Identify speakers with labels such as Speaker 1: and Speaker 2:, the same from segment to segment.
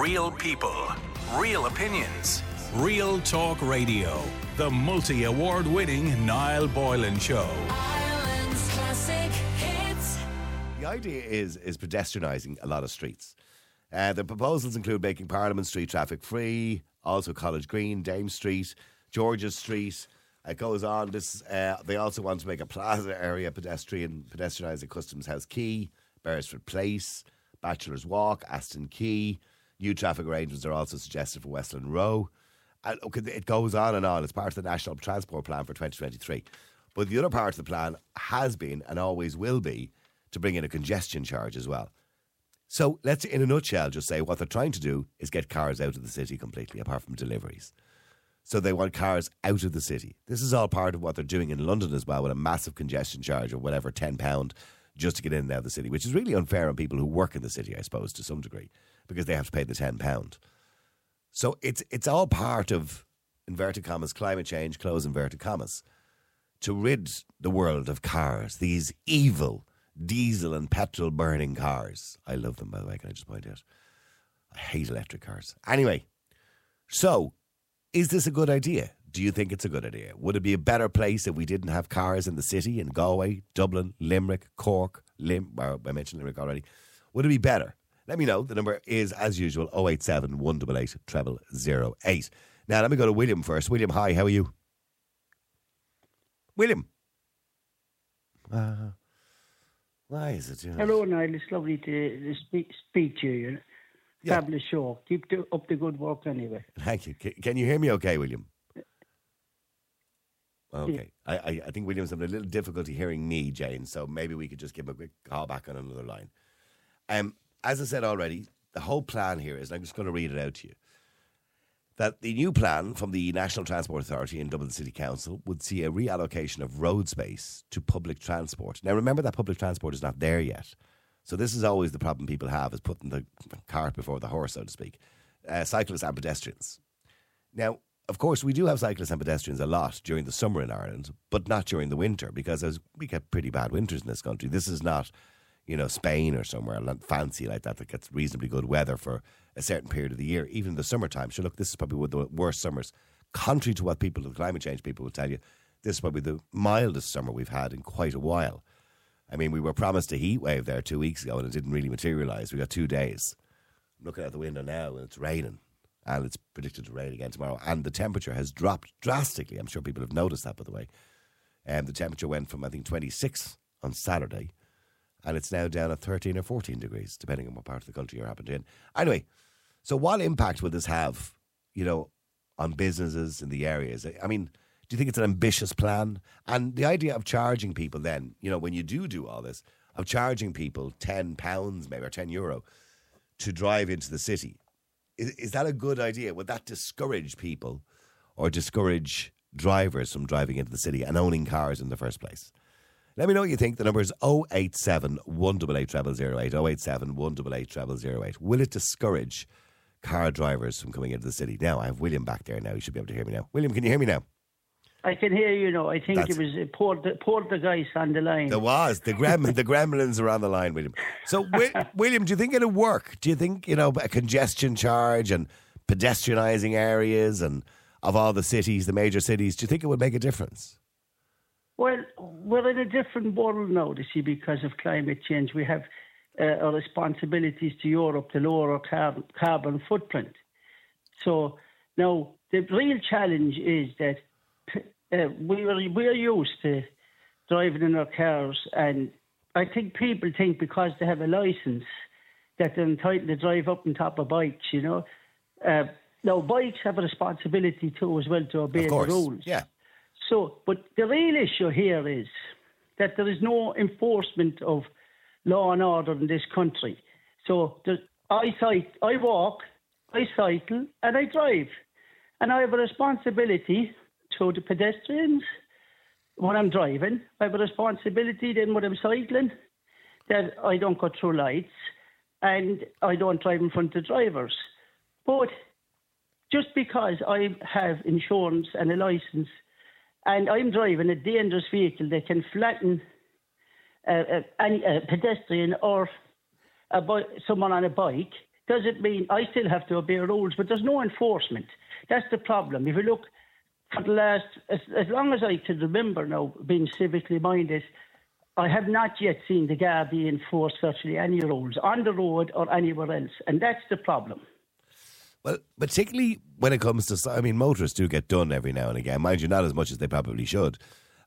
Speaker 1: Real people, real opinions, real talk radio. The multi award winning Niall Boylan Show.
Speaker 2: Ireland's classic hits.
Speaker 3: The idea is is pedestrianising a lot of streets. Uh, the proposals include making Parliament Street traffic free, also College Green, Dame Street, George's Street. It goes on. This uh, they also want to make a plaza area pedestrian pedestrianised at Customs House Quay, Beresford Place, Bachelor's Walk, Aston Quay. New traffic arrangements are also suggested for Westland Row. And it goes on and on. It's part of the National Transport Plan for 2023. But the other part of the plan has been and always will be to bring in a congestion charge as well. So let's, in a nutshell, just say what they're trying to do is get cars out of the city completely, apart from deliveries. So they want cars out of the city. This is all part of what they're doing in London as well, with a massive congestion charge of whatever ten pound just to get in and out of the city, which is really unfair on people who work in the city, I suppose, to some degree, because they have to pay the ten pound. So it's it's all part of inverted commas climate change, close inverted commas, to rid the world of cars, these evil diesel and petrol burning cars. I love them, by the way. Can I just point out? I hate electric cars. Anyway, so is this a good idea? Do you think it's a good idea? Would it be a better place if we didn't have cars in the city in Galway, Dublin, Limerick, Cork, Lim? I mentioned Limerick already. Would it be better? Let me know. The number is, as usual, 087 188 treble 08. Now, let me go to William first. William, hi, how are you? William. Uh, why is it? You know?
Speaker 4: Hello, Niall. It's lovely to, to speak, speak to you.
Speaker 3: Yeah.
Speaker 4: Fabulous show. Keep the, up the good work anyway.
Speaker 3: Thank you. Can, can you hear me okay, William? Okay. I, I, I think William's having a little difficulty hearing me, Jane, so maybe we could just give him a quick call back on another line. Um, as I said already, the whole plan here is, and I'm just going to read it out to you, that the new plan from the National Transport Authority and Dublin City Council would see a reallocation of road space to public transport. Now, remember that public transport is not there yet. So this is always the problem people have, is putting the cart before the horse, so to speak. Uh, cyclists and pedestrians. Now, of course, we do have cyclists and pedestrians a lot during the summer in Ireland, but not during the winter because we get pretty bad winters in this country. This is not, you know, Spain or somewhere fancy like that that gets reasonably good weather for a certain period of the year, even in the summertime. So look, this is probably one of the worst summers. Contrary to what people, the climate change people will tell you, this is probably the mildest summer we've had in quite a while. I mean, we were promised a heat wave there two weeks ago and it didn't really materialise. We got two days. I'm looking out the window now and it's raining. And it's predicted to rain again tomorrow. And the temperature has dropped drastically. I'm sure people have noticed that, by the way. Um, the temperature went from, I think, 26 on Saturday, and it's now down at 13 or 14 degrees, depending on what part of the country you're happened in. Anyway, so what impact will this have, you know, on businesses in the areas? I mean, do you think it's an ambitious plan? And the idea of charging people then, you know, when you do do all this, of charging people ten pounds maybe or ten euro to drive into the city, is, is that a good idea? Would that discourage people or discourage drivers from driving into the city and owning cars in the first place? Let me know what you think. The number is 087 188 0008. 087 188 0008. Will it discourage car drivers from coming into the city? Now, I have William back there now. You should be able to hear me now. William, can you hear me now?
Speaker 4: I can hear you now. I think
Speaker 3: That's-
Speaker 4: it was uh, Port, Port the guys on the line.
Speaker 3: There was the grem the gremlins are on the line, William. So, Wi- William, do you think it'll work? Do you think you know a congestion charge and pedestrianising areas and of all the cities, the major cities? Do you think it would make a difference?
Speaker 4: Well, we're in a different world now, you see, because of climate change. We have uh, our responsibilities to Europe to lower our carbon, carbon footprint. So now the real challenge is that uh, we were we're used to driving in our cars, and I think people think because they have a license that they're entitled to drive up on top of bikes. You know, uh, now bikes have a responsibility too as well to obey the rules.
Speaker 3: yeah.
Speaker 4: So, but the real issue here is that there is no enforcement of law and order in this country. So, I cycle, I walk, I cycle, and I drive, and I have a responsibility to the pedestrians when I'm driving. I have a responsibility then when I'm cycling that I don't go through lights and I don't drive in front of drivers. But just because I have insurance and a license and I'm driving a dangerous vehicle that can flatten uh, any uh, pedestrian or a bi- someone on a bike, does it mean I still have to obey rules, but there's no enforcement. That's the problem. If you look for the last, as, as long as I can remember now, being civically minded, I have not yet seen the Gardaí enforce virtually any rules on the road or anywhere else, and that's the problem.
Speaker 3: Well, particularly when it comes to, I mean, motorists do get done every now and again. Mind you, not as much as they probably should.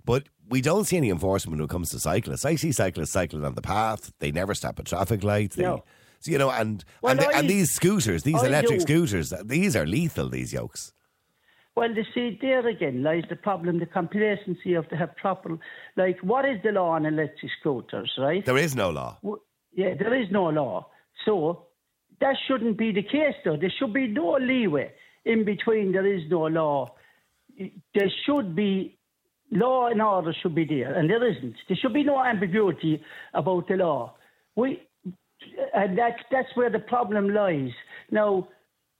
Speaker 3: But we don't see any enforcement when it comes to cyclists. I see cyclists cycling on the path. They never stop at traffic lights. They,
Speaker 4: No.
Speaker 3: so, you know, and
Speaker 4: Well,
Speaker 3: and, the-
Speaker 4: I-
Speaker 3: and these scooters, these
Speaker 4: I
Speaker 3: electric
Speaker 4: do.
Speaker 3: scooters, these are lethal. These yokes.
Speaker 4: Well, you see, there again lies the problem, the complacency of to have proper, like, what is the law on electric scooters, right?
Speaker 3: There is no law.
Speaker 4: W- Yeah, there is no law. So that shouldn't be the case, though. There should be no leeway in between. There is no law. There should be law and order should be there, and there isn't. There should be no ambiguity about the law. We, and that's that's where the problem lies. Now,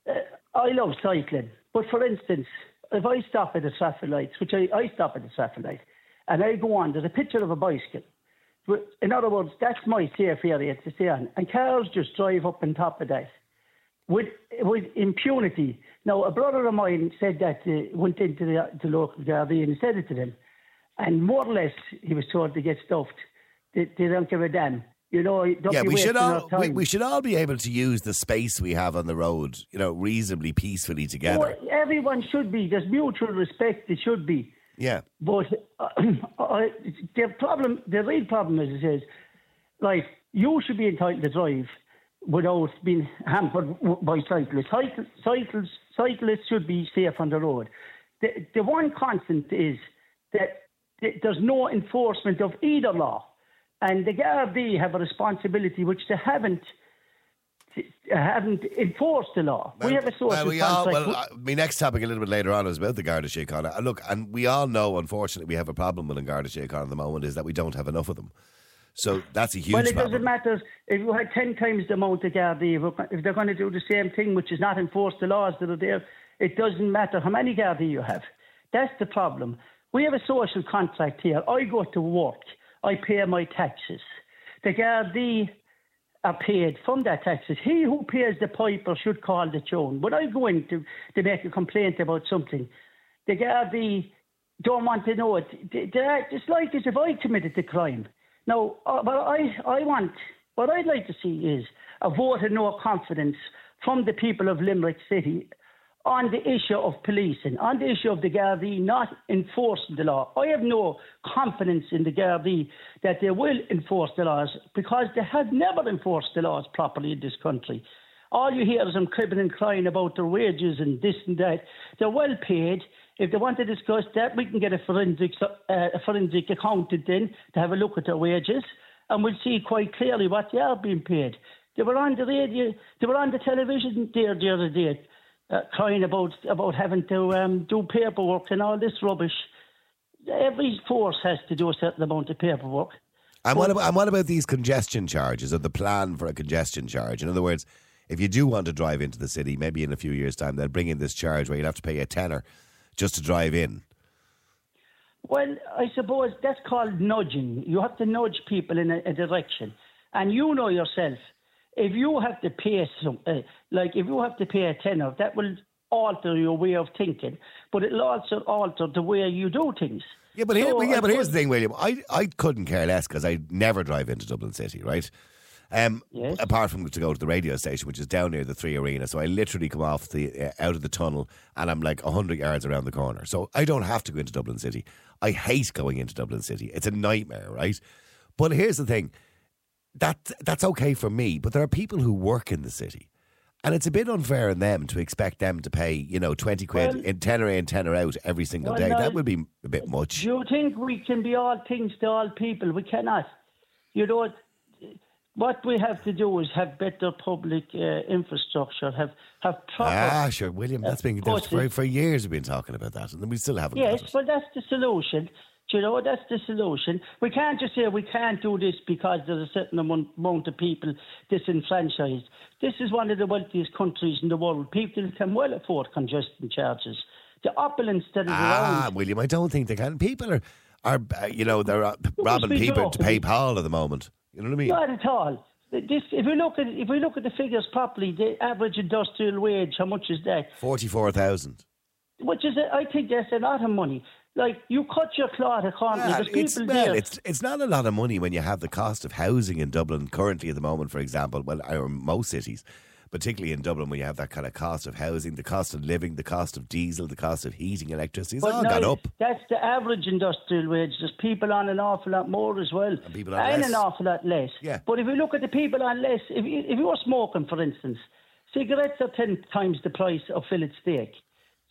Speaker 4: uh, I love cycling, but for instance, if I stop at the traffic lights, which I, I stop at the traffic light, and I go on, there's a picture of a bicycle. But In other words, that's my safe area to stay on. And cars just drive up on top of that with with impunity. Now, a brother of mine said that uh, went into the, the local Gardaí and said it to them, and more or less he was told to get stuffed. They, they don't give a damn. You know,
Speaker 3: Yeah, we should all we, we should all be able to use the space we have on the road, you know, reasonably peacefully together.
Speaker 4: Well, everyone should be. There's mutual respect. It should be.
Speaker 3: Yeah.
Speaker 4: But uh, the problem, the real problem is, is, like, you should be entitled to drive without being hampered by cyclists. Cycles, cyclists should be safe on the road. The, the one constant is that there's no enforcement of either law. And the Gardaí have a responsibility which they haven't haven't enforced the law. we have a social
Speaker 3: well, we all,
Speaker 4: contract.
Speaker 3: well, my next topic a little bit later on is about the Garda Síochána. Look, and we all know, unfortunately, we have a problem with the Garda Síochána at the moment is that we don't have enough of them. So that's a huge
Speaker 4: Well, it
Speaker 3: problem.
Speaker 4: doesn't matter if you had 10 times the amount of Gardaí, if- if they're going to do the same thing, which is not enforce the laws that are there, it doesn't matter how many Gardaí you have. That's the problem. We have a social contract here. I go to work, I pay my taxes. The Gardaí are paid from their taxes. He who pays the piper should call the tune. When I go in to, to make a complaint about something, the Gardaí don't want to know it. It's like as if I committed the crime. Now, uh, what I, I want, what I'd like to see is a vote of no confidence from the people of Limerick City on the issue of policing, on the issue of the Gardaí not enforcing the law. I have no confidence in the Gardaí that they will enforce the laws because they have never enforced the laws properly in this country. All you hear is them cribbing and crying about their wages and this and that. They're well paid. If they want to discuss that, we can get a forensic, uh, a forensic accountant in to have a look at their wages, and we'll see quite clearly what they are being paid. They were on the radio, they were on the television there the other day, uh, crying about about having to um, do paperwork and all this rubbish. Every force has to do a certain amount of paperwork.
Speaker 3: And what, about, and what about these congestion charges or the plan for a congestion charge? In other words, if you do want to drive into the city, maybe in a few years' time, they'll bring in this charge where you'll have to pay a tenner just to drive in.
Speaker 4: Well, I suppose that's called nudging. You have to nudge people in a, a direction. And you know yourself, if you have to pay some, uh, like if you have to pay a tenner, that will alter your way of thinking, but it'll also alter the way you do things.
Speaker 3: Yeah, but, here,
Speaker 4: So
Speaker 3: yeah, but here's the thing, William. I, I couldn't care less because I never drive into Dublin City, right? Um,
Speaker 4: Yes.
Speaker 3: Apart from to go to the radio station, which is down near the Three Arena, so I literally come off the uh, out of the tunnel and I'm like hundred yards around the corner. So I don't have to go into Dublin City. I hate going into Dublin City. It's a nightmare, right? But here's the thing: that that's okay for me, but there are people who work in the city. And it's a bit unfair in them to expect them to pay, you know, 20 quid
Speaker 4: Well-
Speaker 3: in tenner in, tenner out every single
Speaker 4: Well,
Speaker 3: day.
Speaker 4: no,
Speaker 3: that would be a bit much.
Speaker 4: Do you think we can be all things to all people? We cannot. You know, what we have to do is have better public uh, infrastructure, have have proper.
Speaker 3: Ah, sure, William. That's been that's for, for years. We've been talking about that, and we still haven't.
Speaker 4: Yes, well, that's the solution. Do you know, that's the solution. We can't just say we can't do this because there's a certain amount, of people disenfranchised. This is one of the wealthiest countries in the world. People can well afford congestion charges. The opulence that is
Speaker 3: ah,
Speaker 4: around.
Speaker 3: William. I don't think they can. People are are uh, you know they're uh, robbing people to pay Paul at the moment. You know what I mean?
Speaker 4: Not at all. This, if we look at if we look at the figures properly, the average industrial wage, how much is that?
Speaker 3: Forty-four thousand.
Speaker 4: Which is, I think that's a lot of money. Like you cut your cloth economy. People
Speaker 3: it's, well, it's it's not a lot of money when you have the cost of housing in Dublin currently at the moment, for example, well, or most cities, particularly in Dublin, when you have that kind of cost of housing, the cost of living, the cost of diesel, the cost of heating, electricity, it's all
Speaker 4: now,
Speaker 3: gone up.
Speaker 4: That's the average industrial wage. There's people on an awful lot more as well. And
Speaker 3: people on less.
Speaker 4: an awful lot less.
Speaker 3: Yeah.
Speaker 4: But if you look at the people on less, if you, if you were smoking, for instance, cigarettes are 10 times the price of fillet steak,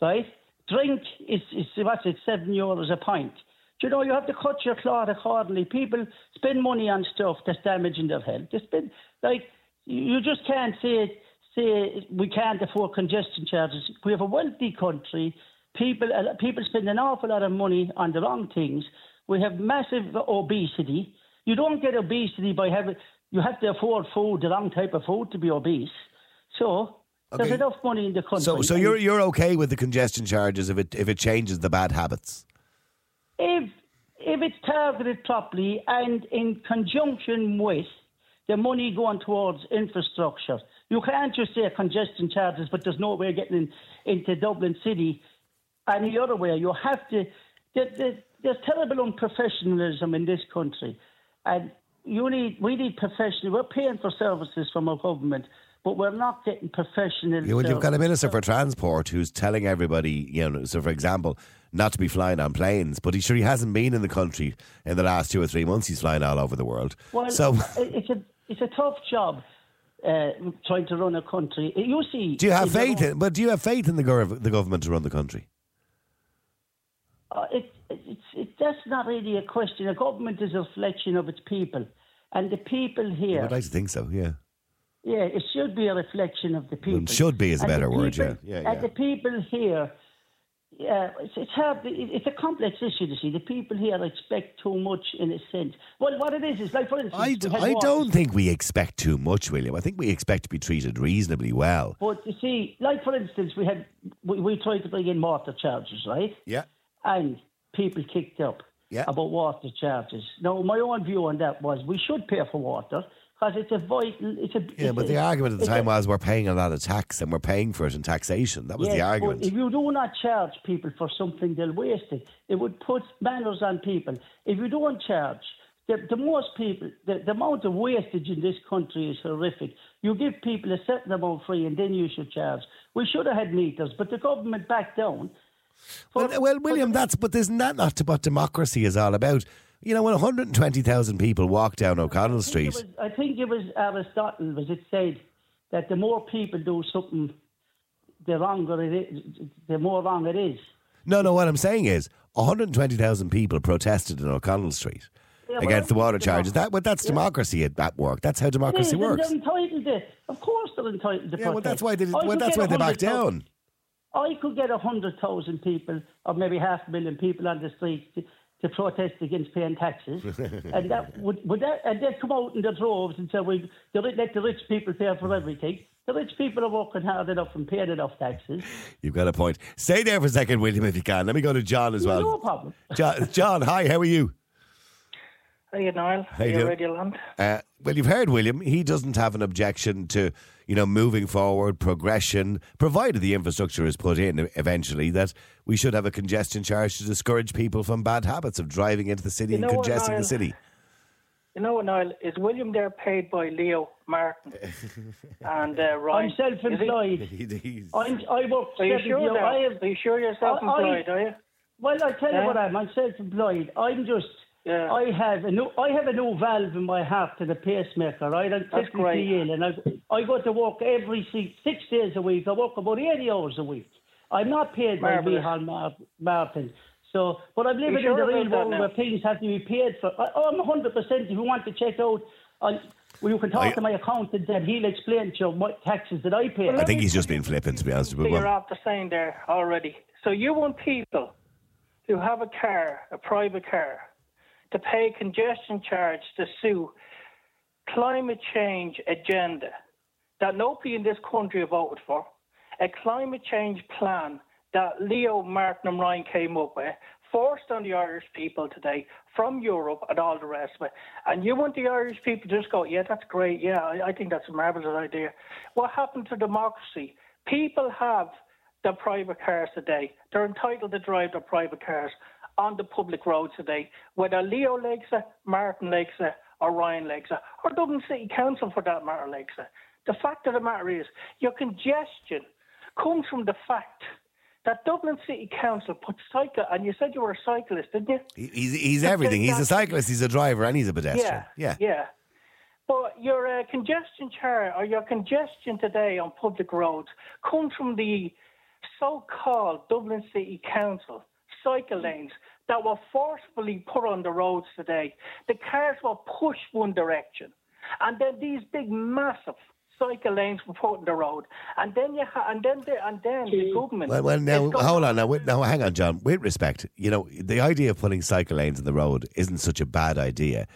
Speaker 4: right? Drink is, is what's it, 7 euros a pint. Do you know, you have to cut your cloth accordingly. People spend money on stuff that's damaging their health. They spend, like, you just can't say say we can't afford congestion charges. We have a wealthy country. People uh, people spend an awful lot of money on the wrong things. We have massive obesity. You don't get obesity by having. You have to afford food, the wrong type of food, to be obese. So there's enough money in the country.
Speaker 3: So, so you're you're okay with the congestion charges if it if it changes the bad habits?
Speaker 4: if if it's targeted properly and in conjunction with the money going towards infrastructure, you can't just say congestion charges, but there's no way of getting in, into Dublin City any other way. You have to. There, there, there's terrible unprofessionalism in this country, and you need we need professional. We're paying for services from our government, but we're not getting professional.
Speaker 3: Yeah, well, you've got a minister for transport who's telling everybody, you know, so for example, not to be flying on planes, but he sure he hasn't been in the country in the last two or three months. He's flying all over the world.
Speaker 4: Well,
Speaker 3: so,
Speaker 4: it's a it's a tough job uh, trying to run a country. You see,
Speaker 3: do you have faith? In, but do you have faith in the gov- the government to run the country?
Speaker 4: Uh, it, it's it, that's not really a question. A government is a reflection of its people, and the people here.
Speaker 3: I'd like to think so. Yeah.
Speaker 4: Yeah, it should be a reflection of the people.
Speaker 3: It should be is a better word,
Speaker 4: people-
Speaker 3: yeah. Yeah,
Speaker 4: And the people here, yeah, it's, it's hard. It's a complex issue to see. The people here expect too much in a sense. Well, what it is is like, for instance,
Speaker 3: I,
Speaker 4: had
Speaker 3: I don't think we expect too much, William. I think we expect to be treated reasonably well.
Speaker 4: But you see, like for instance, we had we, we tried to bring in water charges, right?
Speaker 3: Yeah.
Speaker 4: And people kicked up
Speaker 3: Yeah.
Speaker 4: about water charges. Now, my own view on that was we should pay for water because it's a vital. It's a
Speaker 3: Yeah,
Speaker 4: it's
Speaker 3: but
Speaker 4: a-
Speaker 3: the argument at the
Speaker 4: it's a-
Speaker 3: time was we're paying a lot of tax and we're paying for it in taxation. That was the argument.
Speaker 4: But if you do not charge people for something, they'll waste it. It would put manners on people. If you don't charge, the, the most people, the, the amount of wastage in this country is horrific. You give people a certain amount free and then you should charge. We should have had meters, but the government backed down.
Speaker 3: Well, well, William, that's but isn't that not what democracy is all about? You know, when 120,000 people walk down O'Connell Street,
Speaker 4: was, I think it was Aristotle was it said that the more people do something, the longer it is, the more wrong it is.
Speaker 3: no, no, what I'm saying is 120,000 people protested in O'Connell Street
Speaker 4: Yeah, well,
Speaker 3: against the water charges. That, well, that's
Speaker 4: Yeah.
Speaker 3: democracy at, work. That's how democracy works.
Speaker 4: They're entitled to, of course, they're entitled to
Speaker 3: Yeah, well, that's why they, well, that's why they backed down.
Speaker 4: I could get a hundred thousand people, or maybe half a million people on the streets to, protest against paying taxes, and that would, would that, and they'd come out in their droves and say, "We the, let the rich people pay for everything." The rich people are working hard enough and paying enough taxes.
Speaker 3: You've got a point. Stay there for a second, William, if you can. Let me go to John as well.
Speaker 4: No problem.
Speaker 3: John, John, hi, how are you?
Speaker 5: How you, Niall?
Speaker 3: How
Speaker 5: How
Speaker 3: you
Speaker 5: you
Speaker 3: doing?
Speaker 5: Radio Land?
Speaker 3: Uh, well, you've heard William. He doesn't have an objection to, you know, moving forward, progression, provided the infrastructure is put in eventually, that we should have a congestion charge to discourage people from bad habits of driving into the city
Speaker 5: You
Speaker 3: and
Speaker 5: know what,
Speaker 3: congesting the city.
Speaker 5: You know what, Niall? Is William there paid by Leo Martin and uh, Ryan?
Speaker 4: I'm self-employed. I'm, I work
Speaker 5: Are you sure? Now?
Speaker 4: I have,
Speaker 5: Are you sure you're self-employed? are you?
Speaker 4: Well, I tell you
Speaker 5: Yeah.
Speaker 4: what I am. I'm self-employed. I'm just.
Speaker 5: Yeah.
Speaker 4: I have a new. I have a new valve in my heart to the pacemaker. Right, I'm
Speaker 5: That's
Speaker 4: technically
Speaker 5: great.
Speaker 4: ill, and I I go to work every six, six days a week. I work about eighty hours a week. I'm not paid by
Speaker 5: Marvellous.
Speaker 4: Micheál Martin. So, but I'm living in
Speaker 5: sure
Speaker 4: the
Speaker 5: about
Speaker 4: real world where things have to be paid for. I, oh, I'm 100. percent If you want to check out, I, well, you can talk
Speaker 3: I-
Speaker 4: to my accountant, and he'll explain to you what taxes that I pay.
Speaker 3: I think he's just been flippant, to be honest.
Speaker 5: So
Speaker 3: But
Speaker 5: you're
Speaker 3: well,
Speaker 5: after saying there already. So you want people who have a car, a private car, to pay congestion charge to sue climate change agenda that nobody in this country voted for, a climate change plan that Leo Martin and Ryan came up with, forced on the Irish people today from Europe and all the rest of it. And you want the Irish people to just go, yeah, that's great. Yeah, I, I think that's a marvellous idea. What happened to democracy? People have their private cars today. They're entitled to drive their private cars on the public roads today, whether Leo likes it, Martin likes it, or Ryan likes it, or Dublin City Council for that matter likes it. The fact of the matter is, your congestion comes from the fact that Dublin City Council put cycle, and you said you were a cyclist, didn't you?
Speaker 3: He's, he's everything. He's a cyclist, he's a driver, and he's a pedestrian.
Speaker 5: Yeah, yeah. But your uh, congestion chair or your congestion today on public roads comes from the so-called Dublin City Council cycle hmm. lanes that were forcefully put on the roads today. The cars were pushed one direction, and then these big, massive cycle lanes were put on the road, and then you ha- and then the, and then the government.
Speaker 3: Well, well, now hold on. Now, wait- now, hang on, John. With respect, you know, the idea of putting cycle lanes in the road isn't such a bad idea,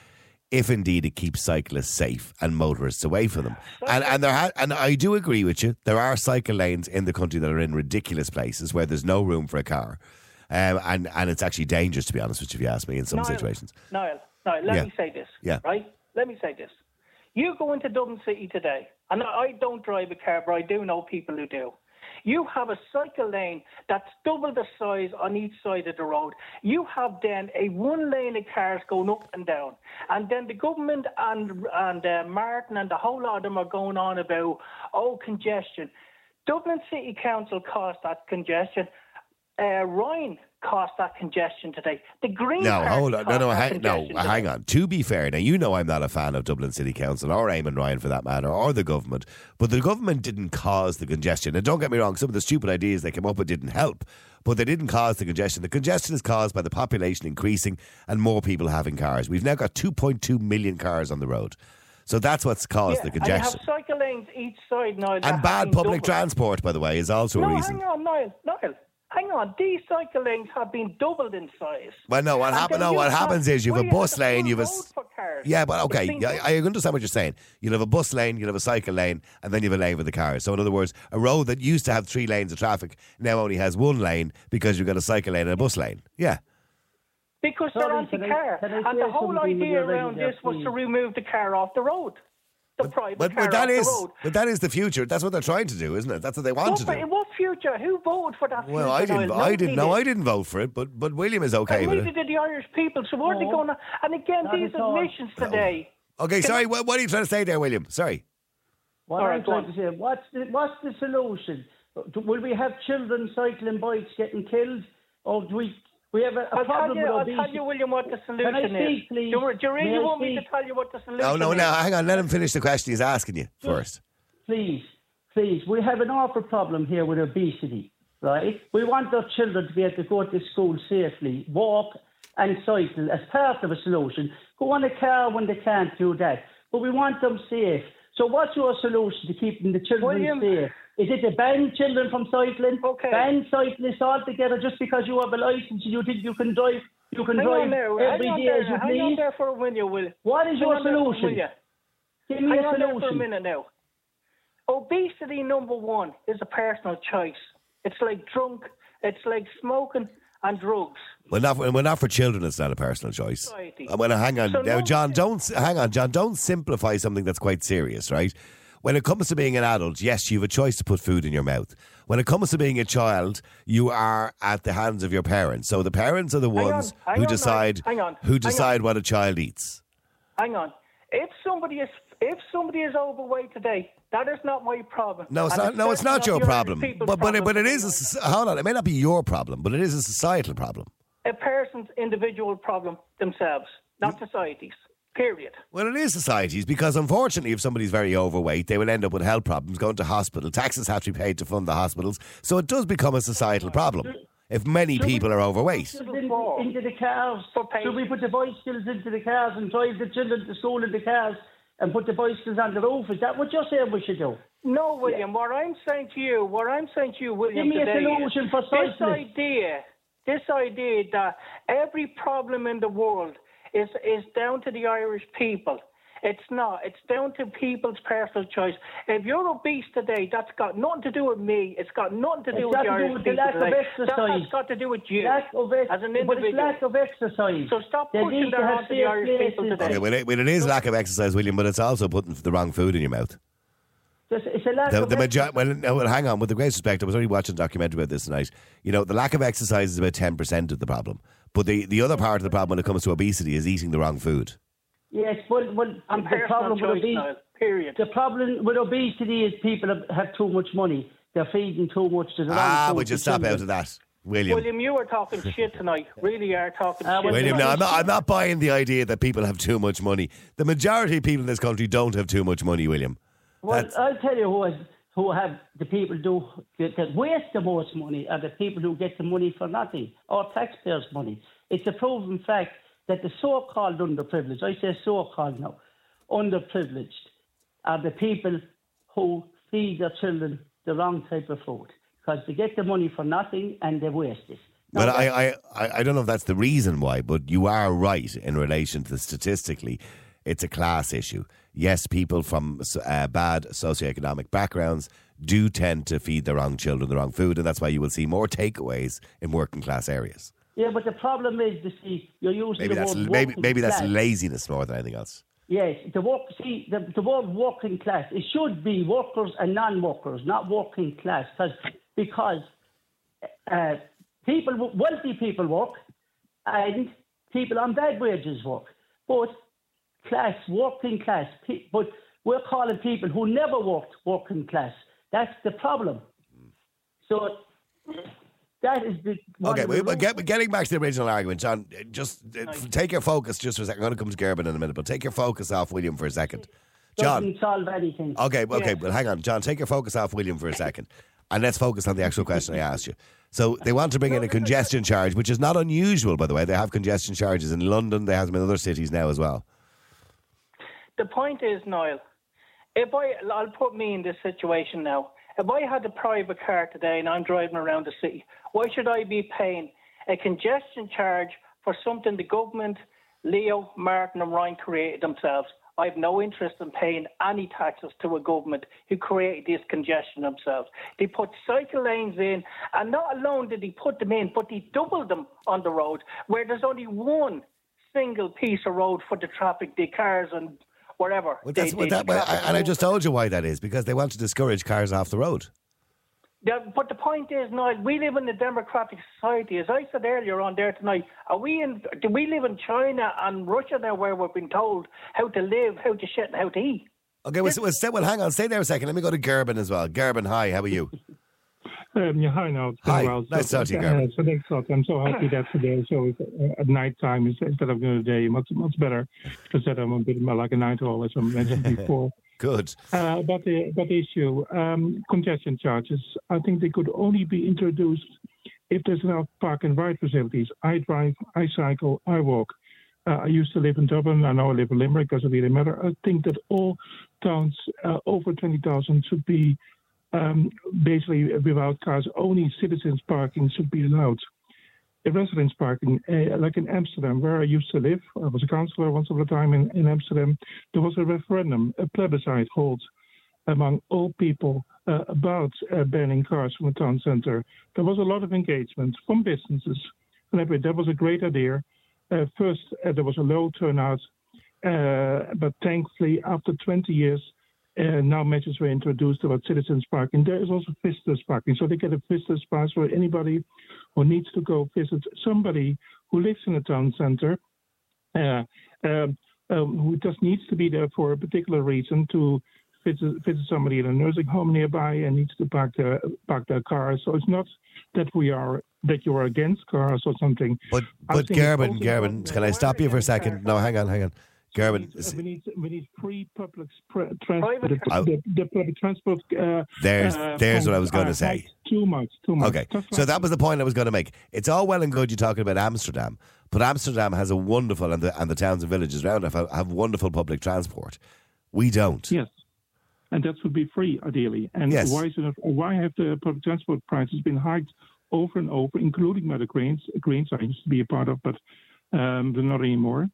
Speaker 3: if indeed it keeps cyclists safe and motorists away from them. And and there, ha- and I do agree with you. There are cycle lanes in the country that are in ridiculous places where there's no room for a car, um, and and it's actually dangerous to be honest with you. If you ask me, in some
Speaker 5: Niall,
Speaker 3: situations.
Speaker 5: Niall, Niall, let
Speaker 3: Yeah.
Speaker 5: me say this.
Speaker 3: Yeah.
Speaker 5: Right? Let me say this. You go into Dublin City today, and I don't drive a car, but I do know people who do. You have a cycle lane that's double the size on each side of the road. You have then a one lane of cars going up and down. And then the government and, and uh, Martin and the whole lot of them are going on about, oh, congestion. Dublin City Council caused that congestion. Uh, Ryan caused that congestion today. The Green
Speaker 3: No, hold on. No, no, hang, no,
Speaker 5: today.
Speaker 3: hang on. To be fair, now you know I'm not a fan of Dublin City Council or Eamon Ryan for that matter, or the government. But the government didn't cause the congestion. And don't get me wrong, some of the stupid ideas they came up with didn't help. But they didn't cause the congestion. The congestion is caused by the population increasing and more people having cars. We've now got 2.2 million cars on the road. So that's what's caused the
Speaker 5: Yeah, and have
Speaker 3: congestion.
Speaker 5: cycle lanes each side now.
Speaker 3: And bad public
Speaker 5: doubled.
Speaker 3: transport, by the way, is also a reason.
Speaker 5: hang on, Niall. Niall, hang on. These cycle lanes have been doubled in size.
Speaker 3: Well, no, what
Speaker 5: And
Speaker 3: No, what happens is you have a bus lane, you have a
Speaker 5: road for cars.
Speaker 3: Yeah, but
Speaker 5: It's
Speaker 3: okay,
Speaker 5: been
Speaker 3: yeah, I understand what you're saying. You'll have a bus lane, you'll have a cycle lane, and then you have a lane for the cars. So, in other words, a road that used to have three lanes of traffic now only has one lane because you've got a cycle lane and a bus lane. Yeah.
Speaker 5: Because
Speaker 4: Sorry,
Speaker 5: they're
Speaker 4: can I-
Speaker 5: anti-car.
Speaker 4: can I
Speaker 5: And the whole idea around this was to remove the car off the road. The private
Speaker 3: But,
Speaker 5: car
Speaker 3: but that
Speaker 5: off
Speaker 3: is
Speaker 5: the road.
Speaker 3: but that is the future. That's what they're trying to do, isn't it? That's what they want
Speaker 5: What,
Speaker 3: to do.
Speaker 5: in what future? Who voted for that
Speaker 3: Well, I didn't.
Speaker 5: Niall?
Speaker 3: I didn't. No, I didn't vote for it. But but William is okay
Speaker 5: And
Speaker 3: with
Speaker 5: neither
Speaker 3: it.
Speaker 5: did the Irish people. So what are they going to... And again,
Speaker 4: Not
Speaker 5: these
Speaker 4: at all.
Speaker 5: admissions today...
Speaker 3: Okay, sorry. What, what are you trying to say there, William? Sorry.
Speaker 4: What
Speaker 5: All
Speaker 4: I'm trying
Speaker 5: on.
Speaker 4: to say, what's the, what's the solution? Will we have children cycling bikes getting killed? Or do we, we have a, a
Speaker 5: I'll tell
Speaker 4: problem
Speaker 5: you,
Speaker 4: with
Speaker 5: I'll
Speaker 4: obesity?
Speaker 5: tell you, William, what the solution
Speaker 4: I
Speaker 5: is.
Speaker 4: please?
Speaker 5: Do, you- do you really
Speaker 4: May
Speaker 5: want me to tell you what the solution is?
Speaker 3: No, no,
Speaker 5: is?
Speaker 3: no. Hang on. Let him finish the question he's asking you first.
Speaker 4: Please, please, we have an awful problem here with obesity, right? We want our children to be able to go to school safely, walk and cycle as part of a solution. Go on a car when they can't do that. But we want them safe. So what's your solution to keeping the children
Speaker 5: William-
Speaker 4: safe? Is it to ban children from cycling?
Speaker 5: Okay.
Speaker 4: Ban cyclists altogether just because you have a license and you think you can drive you can
Speaker 5: Hang
Speaker 4: drive
Speaker 5: on there.
Speaker 4: every
Speaker 5: hang on there,
Speaker 4: as you
Speaker 5: hang on
Speaker 4: please?
Speaker 5: there for a minute, Will.
Speaker 4: What is
Speaker 5: Hang
Speaker 4: your
Speaker 5: on there for a
Speaker 4: solution?
Speaker 5: minute.
Speaker 4: Give me
Speaker 5: Hang
Speaker 4: a
Speaker 5: on there for a minute now. Obesity, number one, is a personal choice. It's like drunk, it's like smoking and drugs.
Speaker 3: Well, not for, well, not for children. It's not a personal choice.
Speaker 5: Society.
Speaker 3: Uh, Well, hang on
Speaker 5: So
Speaker 3: now,
Speaker 5: no-
Speaker 3: John. Don't hang on, John. Don't simplify something that's quite serious, right? When it comes to being an adult, yes, you have a choice to put food in your mouth. When it comes to being a child, you are at the hands of your parents. So the parents are the
Speaker 5: Hang on,
Speaker 3: ones
Speaker 5: hang
Speaker 3: who
Speaker 5: on,
Speaker 3: decide
Speaker 5: hang on,
Speaker 3: who decide what a child eats.
Speaker 5: Hang on. If somebody is if somebody is overweight today, that is not my problem.
Speaker 3: No, it's
Speaker 5: And
Speaker 3: not. No, it's not your problem. But but it, but it is. A, hold on. It may not be your problem, but it is a societal problem.
Speaker 5: a person's individual problem themselves, not society's. Period.
Speaker 3: Well, it is societies because unfortunately, if somebody's very overweight, they will end up with health problems, going to hospital. Taxes have to be paid to fund the hospitals, so it does become a societal problem if many people are overweight.
Speaker 4: into, into the cars.
Speaker 5: For patients.
Speaker 4: Should we put the bicycles into the cars and drive the children to school in the cars and put the bicycles on the roof? Is that what you're saying we should do?
Speaker 5: No, William. What I'm saying to you, what I'm saying to you, William,
Speaker 4: Give me a
Speaker 5: today
Speaker 4: solution
Speaker 5: is
Speaker 4: for
Speaker 5: this idea, this idea that every problem in the world is is down to the Irish people It's not. It's down to people's personal choice. If you're obese today, that's got nothing to do with me. It's got nothing to do
Speaker 4: It's
Speaker 5: with the Irish
Speaker 4: with the
Speaker 5: people
Speaker 4: lack of exercise.
Speaker 5: That's got to do with you
Speaker 4: Lack of ex-
Speaker 5: as an individual.
Speaker 4: but it's lack of exercise.
Speaker 5: So stop
Speaker 4: They
Speaker 5: pushing
Speaker 4: need to
Speaker 5: that
Speaker 4: have
Speaker 5: onto the
Speaker 4: safe
Speaker 5: Irish people today.
Speaker 3: Okay, well, it, well, it is lack of exercise, William, but it's also putting the wrong food in your mouth.
Speaker 4: It's, it's a lack
Speaker 3: The,
Speaker 4: of
Speaker 3: the major- well, no, well, hang on. With the greatest respect, I was only watching a documentary about this tonight. You know, the lack of exercise is about ten percent of the problem, but the, the other part of the problem when it comes to obesity is eating the wrong food.
Speaker 4: Yes, but, but
Speaker 5: And
Speaker 4: the problem with
Speaker 5: choice,
Speaker 4: obesity,
Speaker 5: period.
Speaker 4: the problem with obesity is people have, have too much money. They're feeding too much to the wrong
Speaker 3: Ah, would you stop
Speaker 4: children.
Speaker 3: out of that, William?
Speaker 5: William, you are talking shit tonight. Really are talking
Speaker 4: Uh,
Speaker 5: shit.
Speaker 3: William, no. I'm not, I'm not buying the idea that people have too much money. The majority of people in this country don't have too much money, William.
Speaker 4: Well,
Speaker 3: That's-
Speaker 4: I'll tell you who, has, who have the people do that, that waste the most money are the people who get the money for nothing, or taxpayers' money. It's a proven fact that the so-called underprivileged, I say so-called now, underprivileged, are the people who feed their children the wrong type of food because they get the money for nothing and they waste it. Now,
Speaker 3: But I, I, I, I don't know if that's the reason why, but you are right in relation to statistically, it's a class issue. Yes, people from uh, bad socioeconomic backgrounds do tend to feed the wrong children the wrong food, and that's why you will see more takeaways in working class areas.
Speaker 4: yeah, but the problem is, you see, you're using
Speaker 3: Maybe
Speaker 4: the
Speaker 3: that's
Speaker 4: word
Speaker 3: maybe maybe that's
Speaker 4: class.
Speaker 3: laziness more than anything else.
Speaker 4: Yes, the work. See, the, the word working class. It should be workers and non-workers, not working class, cause, because uh, people, wealthy people work, and people on bad wages work. But class, working class. pe- But we're calling people who never worked working class. That's the problem. So that is the
Speaker 3: Okay, we, but get, getting back to the original argument, John, uh, just uh, take your focus just for a second. I'm going to come to Gerben in a minute, but take your focus off William for a second. John,
Speaker 4: doesn't solve anything.
Speaker 3: Okay, okay,
Speaker 5: Yeah.
Speaker 3: well, hang on, John. Take your focus off William for a second, and let's focus on the actual question I asked you. So they want to bring in a congestion charge, which is not unusual, by the way. They have congestion charges in London. They have them in other cities now as well.
Speaker 5: The point is, Niall, if I, I'll put me in this situation now. If I had a private car today and I'm driving around the city, why should I be paying a congestion charge for something the government, Leo, Martin, and Ryan created themselves? I have no interest in paying any taxes to a government who created this congestion themselves. They put cycle lanes in, and not alone did they put them in, but they doubled them on the road, where there's only one single piece of road for the traffic, the cars and whatever.
Speaker 3: Well,
Speaker 5: they-
Speaker 3: that's, well,
Speaker 5: they-
Speaker 3: that, well, I, and I just told you why that is because they want to discourage cars off the road.
Speaker 5: Yeah, but the point is, Niall, we live in a democratic society. As I said earlier on there tonight, are we in? Do we live in China and Russia now, where we've been told how to live, how to shit, and how to eat?
Speaker 3: Okay, well, well, well, hang on, stay there a second. Let me go to Gerben as well. Gerben, hi, how are you?
Speaker 6: Um, yeah, hi now.
Speaker 3: Hi.
Speaker 6: Well,
Speaker 3: Nice to talk to you,
Speaker 6: so thanks a lot. I'm so happy that today, so uh, at night time instead of during the day, much much better. Because that I'm a bit more like a night owl, as I mentioned before.
Speaker 3: Good.
Speaker 6: Uh, about the about the issue, um, congestion charges. I think they could only be introduced if there's enough park and ride facilities. I drive, I cycle, I walk. Uh, I used to live in Dublin. I now I live in Limerick. Doesn't really matter. I think that all towns uh, over twenty thousand should be um, basically without cars. Only citizens parking should be allowed. The residence parking, uh, like in Amsterdam, where I used to live, I was a councillor once upon a time in, in Amsterdam. There was a referendum, a plebiscite held among all people uh, about uh, banning cars from the town centre. There was a lot of engagement from businesses, and every- that was a great idea. Uh, first, uh, there was a low turnout, uh, but thankfully, after 20 years, uh, now measures were introduced about citizens parking. There is also visitors parking, so they get a visitors pass for anybody who needs to go visit somebody who lives in a town centre, uh, um, um, who just needs to be there for a particular reason to visit, visit somebody in a nursing home nearby and needs to park their park their car. So it's not that we are that you are against cars or something.
Speaker 3: But, but
Speaker 6: think it's
Speaker 3: Gerben,
Speaker 6: also
Speaker 3: Gerben,
Speaker 6: important
Speaker 3: can I stop you for a second? No, hang on, hang on.
Speaker 6: We
Speaker 3: Gerben,
Speaker 6: need,
Speaker 3: s-
Speaker 6: we need we need free public spr- transport.
Speaker 5: Private
Speaker 6: The, the, the public transport. Uh,
Speaker 3: There's-
Speaker 6: uh,
Speaker 3: there's what I was gonna
Speaker 6: uh,
Speaker 3: say.
Speaker 6: Too much. Too much.
Speaker 3: Okay,
Speaker 6: Just
Speaker 3: so
Speaker 6: like-
Speaker 3: that was the point I was going to make. It's all well and good you're talking about Amsterdam, but Amsterdam has a wonderful and the and the towns and villages around it have, have wonderful public transport. We don't.
Speaker 6: Yes. And that should be free, ideally. And
Speaker 3: Yes.
Speaker 6: why is it? Why have the public transport prices been hiked over and over, including by the Greens? Greens I used to be a part of, but um, they're not anymore.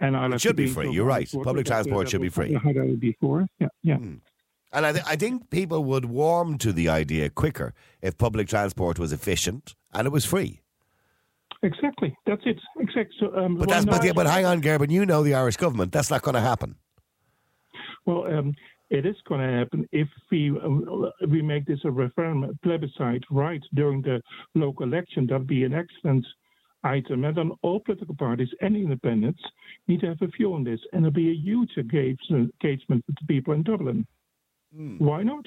Speaker 6: And I'll have
Speaker 3: should be free, you're right. Public transport should be free.
Speaker 6: highlighted before. Yeah, yeah.
Speaker 3: And I, th- I think people would warm to the idea quicker if public transport was efficient and it was free.
Speaker 6: Exactly. That's it. Exactly. So, um,
Speaker 3: But
Speaker 6: well,
Speaker 3: that's but, yeah, but hang on, Gerben. You know the Irish government. That's not going to happen.
Speaker 6: Well, um, it is going to happen if we uh, we make this a referendum, plebiscite right during the local election. That'd be an excellent item. And then all political parties and independents need to have a view on this. And there'll be a huge engagement engagement with the people in Dublin.
Speaker 3: Hmm.
Speaker 6: Why not?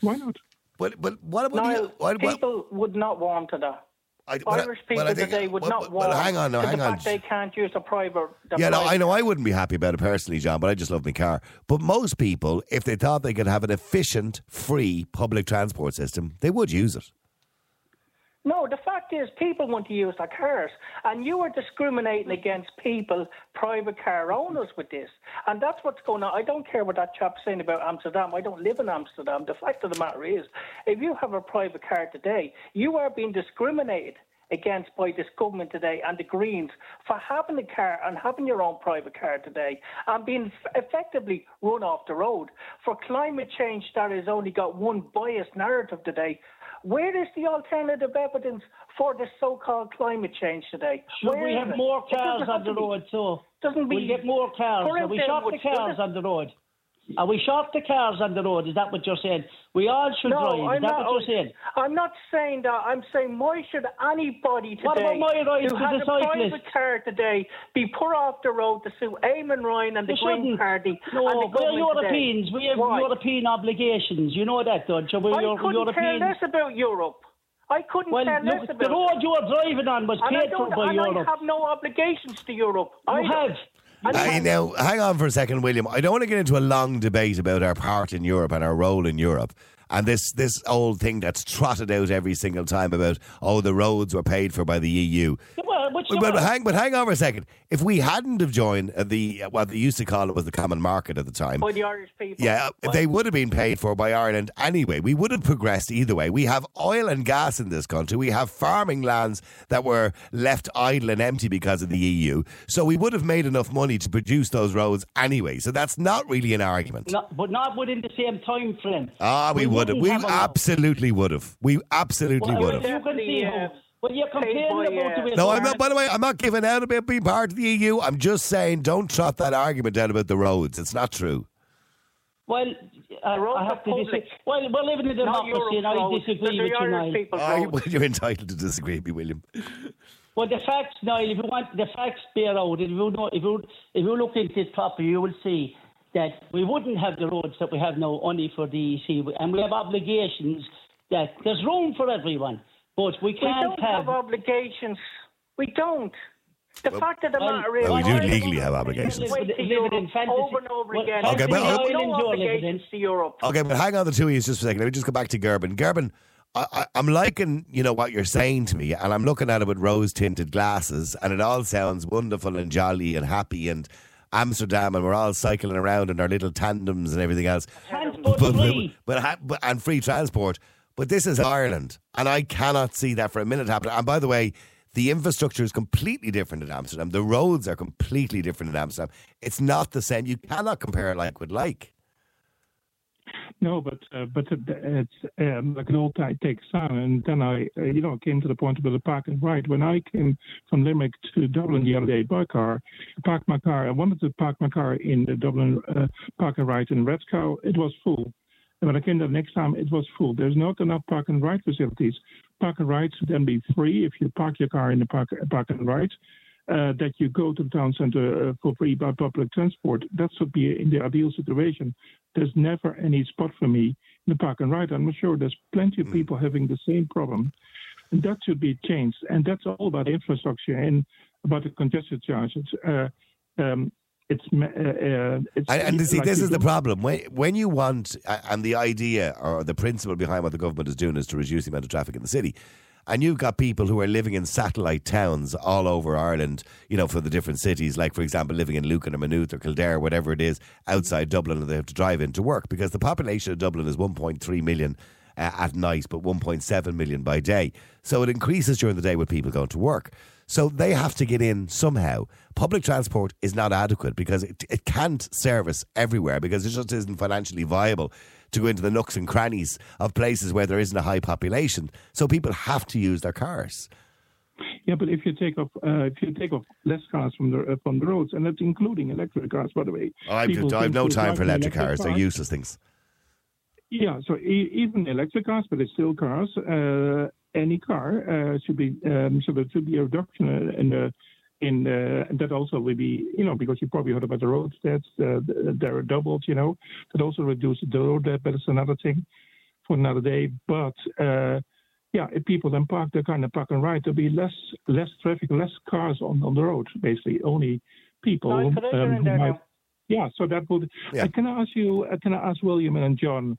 Speaker 6: Why not?
Speaker 3: But but what about
Speaker 5: Niall,
Speaker 3: you? What, what,
Speaker 5: people would not want to that.
Speaker 3: I,
Speaker 5: Irish people
Speaker 3: I think-
Speaker 5: today would
Speaker 3: but-
Speaker 5: not
Speaker 3: but-
Speaker 5: want
Speaker 3: hang on, no,
Speaker 5: to
Speaker 3: hang
Speaker 5: the
Speaker 3: on.
Speaker 5: fact they can't use a private.
Speaker 3: Yeah, no, I know I wouldn't be happy about it personally, John, but I just love my car. But most people, if they thought they could have an efficient, free public transport system, they would use it.
Speaker 5: No, the fact is, people want to use their cars, and you are discriminating against people, private car owners, with this, and that's what's going on. I don't care what that chap's saying about Amsterdam. I don't live in Amsterdam. The fact of the matter is, if you have a private car today, you are being discriminated against by this government today and the Greens for having a car and having your own private car today and being effectively run off the road for climate change that has only got one biased narrative today. Where is the alternative evidence for the so-called climate change today?
Speaker 4: Should
Speaker 5: Where
Speaker 4: we have more cars on the road, so
Speaker 5: Doesn't
Speaker 4: we'll get more cars. Are we short the cars on the road? Are we short the cars on the road? Is that what you're saying? We all should
Speaker 5: No,
Speaker 4: drive. Is
Speaker 5: I'm
Speaker 4: that
Speaker 5: not.
Speaker 4: what you're saying?
Speaker 5: I'm not saying that. I'm saying why should anybody today
Speaker 4: What about my right
Speaker 5: who
Speaker 4: to
Speaker 5: has a private car today be put off the road to sue Eamon Ryan and the
Speaker 4: We
Speaker 5: Green
Speaker 4: shouldn't.
Speaker 5: Party
Speaker 4: No,
Speaker 5: and the
Speaker 4: we're Europeans.
Speaker 5: today?
Speaker 4: We have
Speaker 5: Why?
Speaker 4: European obligations. You know that, don't you? We're
Speaker 5: I
Speaker 4: Euro-
Speaker 5: couldn't
Speaker 4: European.
Speaker 5: care less about Europe. I couldn't
Speaker 4: well,
Speaker 5: care less
Speaker 4: look,
Speaker 5: about
Speaker 4: the road you were driving on was
Speaker 5: and
Speaker 4: paid for by
Speaker 5: and
Speaker 4: Europe.
Speaker 5: I have no obligations to Europe.
Speaker 4: you
Speaker 5: either.
Speaker 4: have.
Speaker 3: Uh, now, hang on for a second, William. I don't want to get into a long debate about our part in Europe and our role in Europe. And this, this old thing that's trotted out every single time about, oh, the roads were paid for by the EU.
Speaker 4: Well, which
Speaker 3: But, but hang, but hang on for a second. If we hadn't have joined uh, the uh, what they used to call it was the common market at the time,
Speaker 5: by the Irish people.
Speaker 3: yeah, they would have been paid for by Ireland anyway. We would have progressed either way. We have oil and gas in this country. We have farming lands that were left idle and empty because of the EU. So we would have made enough money to produce those roads anyway. So that's not really an argument.
Speaker 4: Not, but not within the same time frame.
Speaker 3: Ah, we, would have.
Speaker 4: wouldn't
Speaker 3: We absolutely would have. We absolutely
Speaker 4: Well,
Speaker 3: would
Speaker 4: you
Speaker 3: have.
Speaker 4: Can see
Speaker 5: Definitely,
Speaker 4: how. Well, you're complaining
Speaker 5: by,
Speaker 4: about the
Speaker 5: uh,
Speaker 3: No, I'm not. By the way, I'm not giving out about being part of the EU. I'm just saying, don't trot that argument out about the roads. It's not true.
Speaker 4: Well, uh, I
Speaker 5: are
Speaker 4: have to
Speaker 5: public.
Speaker 4: disagree. Well, we're living in a
Speaker 5: Not
Speaker 4: democracy, and I disagree
Speaker 5: They're
Speaker 4: with you,
Speaker 5: Irish
Speaker 4: Niall.
Speaker 5: people's
Speaker 3: you-
Speaker 5: roads.
Speaker 3: you're entitled to disagree with me, William.
Speaker 4: Well, the facts, Niall, if you want the facts bear out, if you know, if you if you look into it properly, you will see that we wouldn't have the roads that we have now only for the EC, and we have obligations that there's room for everyone, but we
Speaker 5: We
Speaker 4: can't
Speaker 5: don't have obligations. We don't. The fact of the
Speaker 4: Well,
Speaker 5: matter is,
Speaker 3: well, we do legally have obligations.
Speaker 5: way to
Speaker 4: Living
Speaker 5: Europe
Speaker 4: in fantasy.
Speaker 5: over and over
Speaker 4: Well,
Speaker 5: again.
Speaker 3: Okay, but-
Speaker 5: We no
Speaker 4: Island you're living
Speaker 5: obligations to Europe.
Speaker 3: Okay, but hang on the two of you just for a second. Let me just go back to Gerben. Gerben, I, I, I'm liking, you know, what you're saying to me, and I'm looking at it with rose tinted glasses, and it all sounds wonderful and jolly and happy and Amsterdam, and we're all cycling around in our little tandems and everything else.
Speaker 4: transport
Speaker 3: But, but,
Speaker 4: free.
Speaker 3: but, ha- but and free transport. But this is Ireland, and I cannot see that for a minute happening. And by the way, the infrastructure is completely different in Amsterdam. The roads are completely different in Amsterdam. It's not the same. You cannot compare like with like.
Speaker 6: No, but uh, but it's um, like it all ti- takes time. And then I, uh, you know, came to the point about the park and ride. When I came from Limerick to Dublin the other day by car, parked my car. I wanted to park my car in the Dublin uh, park and ride in Red Cow. It was full. And when I came the next time, it was full. There's not enough park and ride facilities. Park and rides should then be free if you park your car in the park, park and ride. Uh, that you go to the town centre uh, for free by public transport. That should be in the ideal situation. There's never any spot for me in the park and ride. I'm sure there's plenty of people having the same problem. And that should be changed. And that's all about infrastructure and about the congestion charges. Uh, um, it's, uh, uh, it's
Speaker 3: And, and you see,
Speaker 6: like
Speaker 3: this is the problem. When, when you want, and the idea or the principle behind what the government is doing is to reduce the amount of traffic in the city. And you've got people who are living in satellite towns all over Ireland, you know, for the different cities, like, for example, living in Lucan or Maynooth or Kildare, whatever it is, outside Dublin, and they have to drive into work because the population of Dublin is 1.3 million. uh, at night, but 1.7 million by day. So it increases during the day with people going to work. So they have to get in somehow. Public transport is not adequate because it, it can't service everywhere because it just isn't financially viable to go into the nooks and crannies of places where there isn't a high population. So people have to use their cars.
Speaker 6: Yeah, but if you take off, uh, if you take off less cars from the uh, from the roads, and that's including electric cars, by the way.
Speaker 3: I've, I've no time for
Speaker 6: an
Speaker 3: electric cars. They're useless things.
Speaker 6: Yeah, so e- even electric cars, but it's still cars. Uh, any car uh, should be um, so there should be a reduction uh, in the in uh, and that also will be you know because you probably heard about the road stats uh, they're doubled you know that also reduces the road debt, but it's another thing for another day. But uh, yeah, if people then park their car in the park and ride, there'll be less less traffic, less cars on, on the road. Basically, only people.
Speaker 5: Niall, could I get
Speaker 6: um, who might- yeah, so that would.
Speaker 3: Yeah.
Speaker 6: Uh, can I ask you? Uh, can I ask William and John?